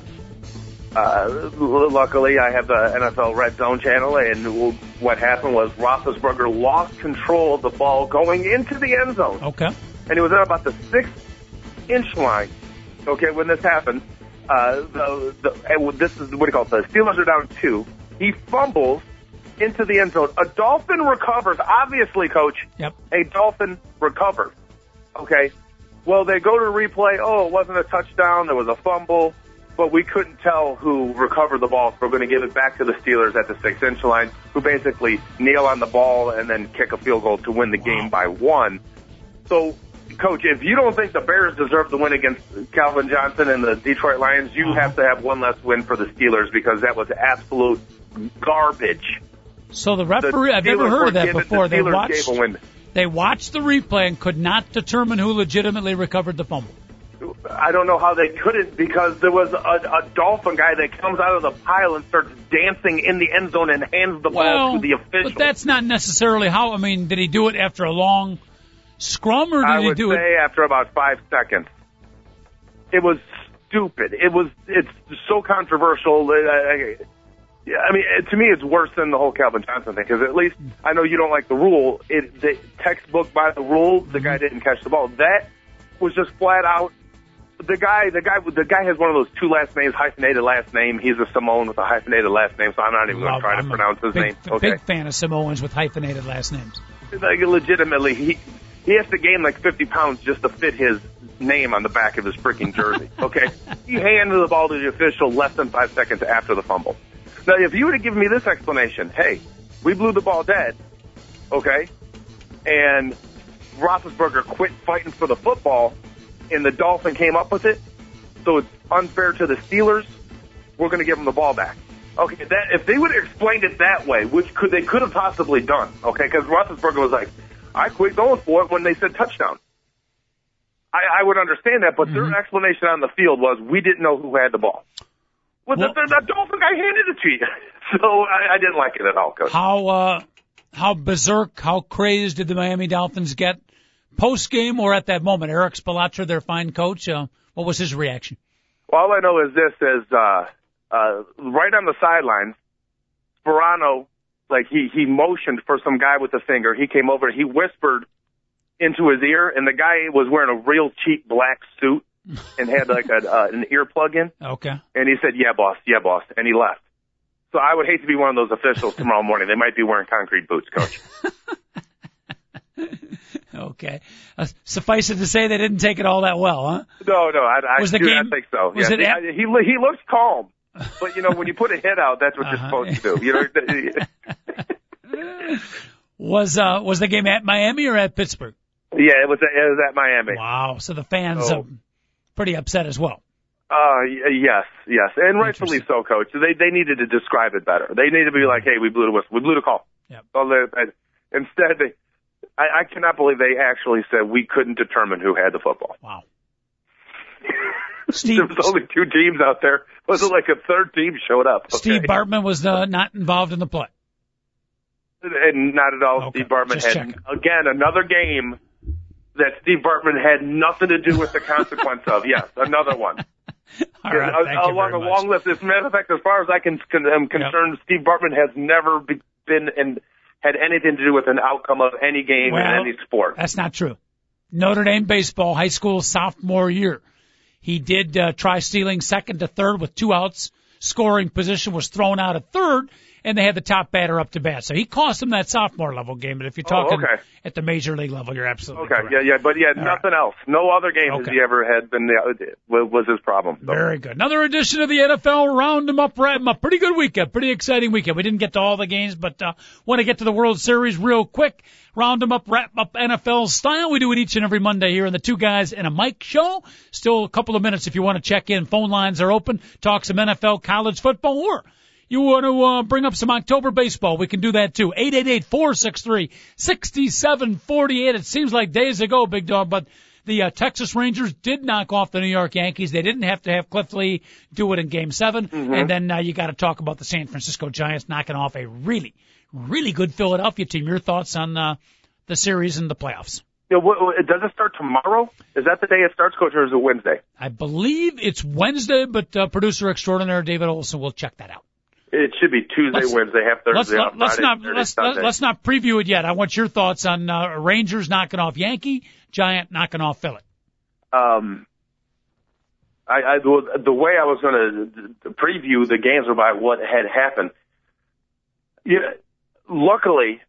Uh, luckily, I have the NFL Red Zone channel, and what happened was Roethlisberger lost control of the ball going into the end zone, Okay. and it was at about the six-inch line. Okay, when this happened, uh, the, the this is what do you call it? The Steelers are down two. He fumbles into the end zone. A Dolphin recovers. Obviously, coach, Yep. a Dolphin recovers. Okay. Well, they go to replay. Oh, it wasn't a touchdown. There was a fumble, but we couldn't tell who recovered the ball. So we're going to give it back to the Steelers at the six inch line, who basically kneel on the ball and then kick a field goal to win the game by one. So, coach, if you don't think the Bears deserve the win against Calvin Johnson and the Detroit Lions, you have to have one less win for the Steelers because that was absolute garbage. So the The referee, I've never heard of that given- before. The They watched, gave a win. they watched the replay and could not determine who legitimately recovered the fumble. I don't know how they couldn't because there was a, a dolphin guy that comes out of the pile and starts dancing in the end zone and hands the ball to the official. but that's not necessarily how. I mean, did he do it after a long scrum, or did I he do it? after about five seconds. It was stupid. It was. It's so controversial. I, I, yeah, I mean, it, to me, it's worse than the whole Calvin Johnson thing because at least I know you don't like the rule. It the textbook by the rule. The guy mm-hmm. didn't catch the ball. That was just flat out. The guy, the guy, the guy has one of those two last names, hyphenated last name. He's a Samoan with a hyphenated last name, so I'm not even going to try to I'm pronounce his big, name. Okay, Big fan of Samoans with hyphenated last names. like legitimately, he he has to gain like 50 pounds just to fit his name on the back of his freaking jersey. Okay, he handed the ball to the official less than five seconds after the fumble. Now, if you would have given me this explanation, hey, we blew the ball dead, okay, and Roethlisberger quit fighting for the football, and the Dolphin came up with it, so it's unfair to the Steelers. We're going to give them the ball back. Okay, that if they would have explained it that way, which could they could have possibly done, okay? Because Roethlisberger was like, "I quit going for it" when they said touchdown. I, I would understand that, but their explanation on the field was, "We didn't know who had the ball." Well, Well- the, the, the Dolphin guy handed it to you, so I, I didn't like it at all, Coach. How uh, how berserk, how crazed did the Miami Dolphins get post game or at that moment? Eric Spoelstra, their fine coach, uh, what was his reaction? Well, All I know is this: is uh, uh, right on the sidelines, Sparano, like he he motioned for some guy with a finger. He came over. He whispered into his ear, and the guy was wearing a real cheap black suit and had like a, uh, an earplug in. Okay. And he said, "Yeah, boss. Yeah, boss." And he left. So I would hate to be one of those officials tomorrow morning. They might be wearing concrete boots, coach. Okay. Uh, suffice it to say, they didn't take it all that well, huh? No, no, I, I Was the do game- not think so. was yeah, it at- he, he he looks calm, but you know when you put a hit out, that's what Uh-huh. you're supposed to do. You know, Was uh, was the game at Miami or at Pittsburgh? yeah, it was it was at Miami. Wow. So the fans uh, pretty upset as well. Uh, y- yes, yes, and rightfully so, coach. They they needed to describe it better. They needed to be like, hey, we blew the whistle, we blew the call. Yep. Well, they, they- instead, they, I, I cannot believe they actually said we couldn't determine who had the football. Wow. Steve- there was only two teams out there. Was it like a third team showed up? okay? Steve Bartman was uh, not involved in the play. and not at all. Okay, Steve Bartman just had checking. again another game that Steve Bartman had nothing to do with the consequence of. Yes, another one. All right. Yeah, thank a- you along a long list. As a matter of fact, as far as I can, am concerned, Steve Bartman has never be, been and had anything to do with an outcome of any game Well, in any sport. That's not true. Notre Dame baseball, high school sophomore year. He did uh, try stealing second to third with two outs. Scoring position was thrown out at third, and they had the top batter up to bat. So he cost them that sophomore level game. But if you're Oh, talking okay. at the major league level, you're absolutely Okay, correct. yeah, yeah, but yeah, All nothing else. No other game has he ever had been the, was his problem. So. Very good. Another edition of the NFL Round 'em Up, Wrap 'em Up. Pretty good weekend. Pretty exciting weekend. We didn't get to all the games, but uh, want to get to the World Series real quick. Round 'em Up, wrap Up NFL style. We do it each and every Monday here in the Two Guys and a Mic show. Still a couple of minutes if you want to check in. Phone lines are open. Talk some NFL, college football, or you want to uh, bring up some October baseball, we can do that too. 888-463-6748. It seems like days ago, Big Dog, but the uh, Texas Rangers did knock off the New York Yankees. They didn't have to have Cliff Lee do it in Game 7 And then uh, you got to talk about the San Francisco Giants knocking off a really, really good Philadelphia team. Your thoughts on uh, the series and the playoffs? Yeah, what, what- does it start tomorrow? Is that the day it starts, Coach, or is it Wednesday? I believe it's Wednesday, but uh, producer extraordinaire David Olson will check that out. It should be Tuesday, Let's- Wednesday, half Let's Thursday, off let's Friday, not Saturday, let's Sunday. let's not preview it yet. I want your thoughts on uh, Rangers knocking off Yankee, Giant knocking off Philly. um, I, I the the way I was going to preview the games were by what had happened. Yeah, luckily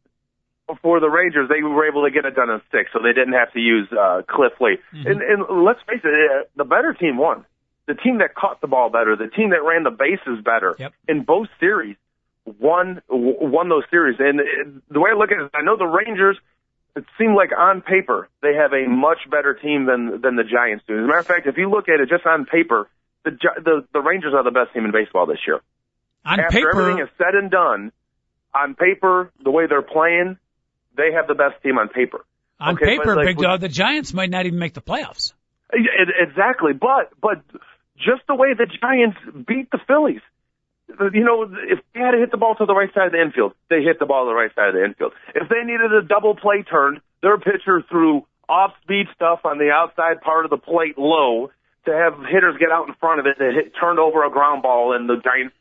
for the Rangers, they were able to get it done in six, so they didn't have to use uh, Cliff Lee. And, and let's face it, the better team won. The team that caught the ball better, the team that ran the bases better Yep. in both series won won those series. And the way I look at it, I know the Rangers. It seemed like on paper they have a much better team than than the Giants do. As a matter of fact, if you look at it just on paper, the the, the Rangers are the best team in baseball this year. On After everything is said and done, on paper, the way they're playing, they have the best team on paper. on okay, paper, like Big Dog, the Giants might not even make the playoffs. It, exactly, but but just the way the Giants beat the Phillies. You know, if they had to hit the ball to the right side of the infield, they hit the ball to the right side of the infield. If they needed a double play turn, their pitcher threw off speed stuff on the outside part of the plate low to have hitters get out in front of it that hit, turned over a ground ball, and the Giants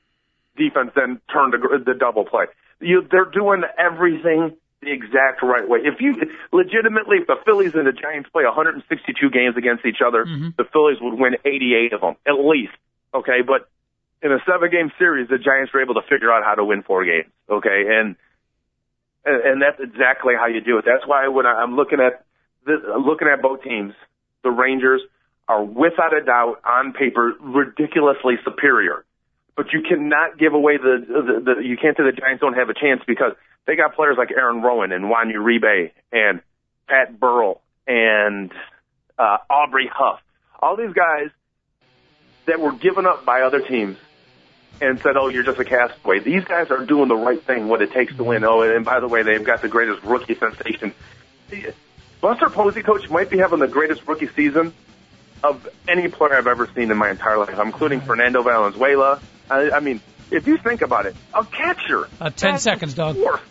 defense then turned the, the double play. You, they're doing everything the exact right way. If you legitimately, if the Phillies and the Giants play 162 games against each other, mm-hmm. the Phillies would win 88 of them at least. Okay, but in a seven-game series, the Giants were able to figure out how to win four games. Okay, and and, that's exactly how you do it. That's why when I- I'm looking at this, looking at both teams, the Rangers are without a doubt on paper ridiculously superior. But you cannot give away the, the, the you can't say the Giants don't have a chance because they got players like Aaron Rowand and Juan Uribe and Pat Burrell and uh, Aubrey Huff. All these guys that were given up by other teams and said, "Oh, you're just a castaway." These guys are doing the right thing, what it takes to win. Oh, and by the way, they've got the greatest rookie sensation. Buster Posey, coach, might be having the greatest rookie season of any player I've ever seen in my entire life, including Fernando Valenzuela. I, I mean, if you think about it, a catcher. Uh, 10 seconds, dog. fourth.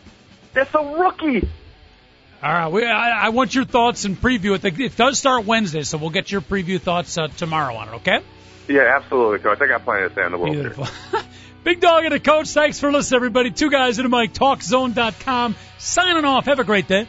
That's a rookie. All right, we, I, I want your thoughts and preview it. It does start Wednesday, so we'll get your preview thoughts uh, tomorrow on it. Okay? Yeah, absolutely, coach. I got plenty to say on the World. Beautiful. Big Dog and a coach. Thanks for listening, everybody. Two guys in a mic. TalkZone.com. Signing off. Have a great day.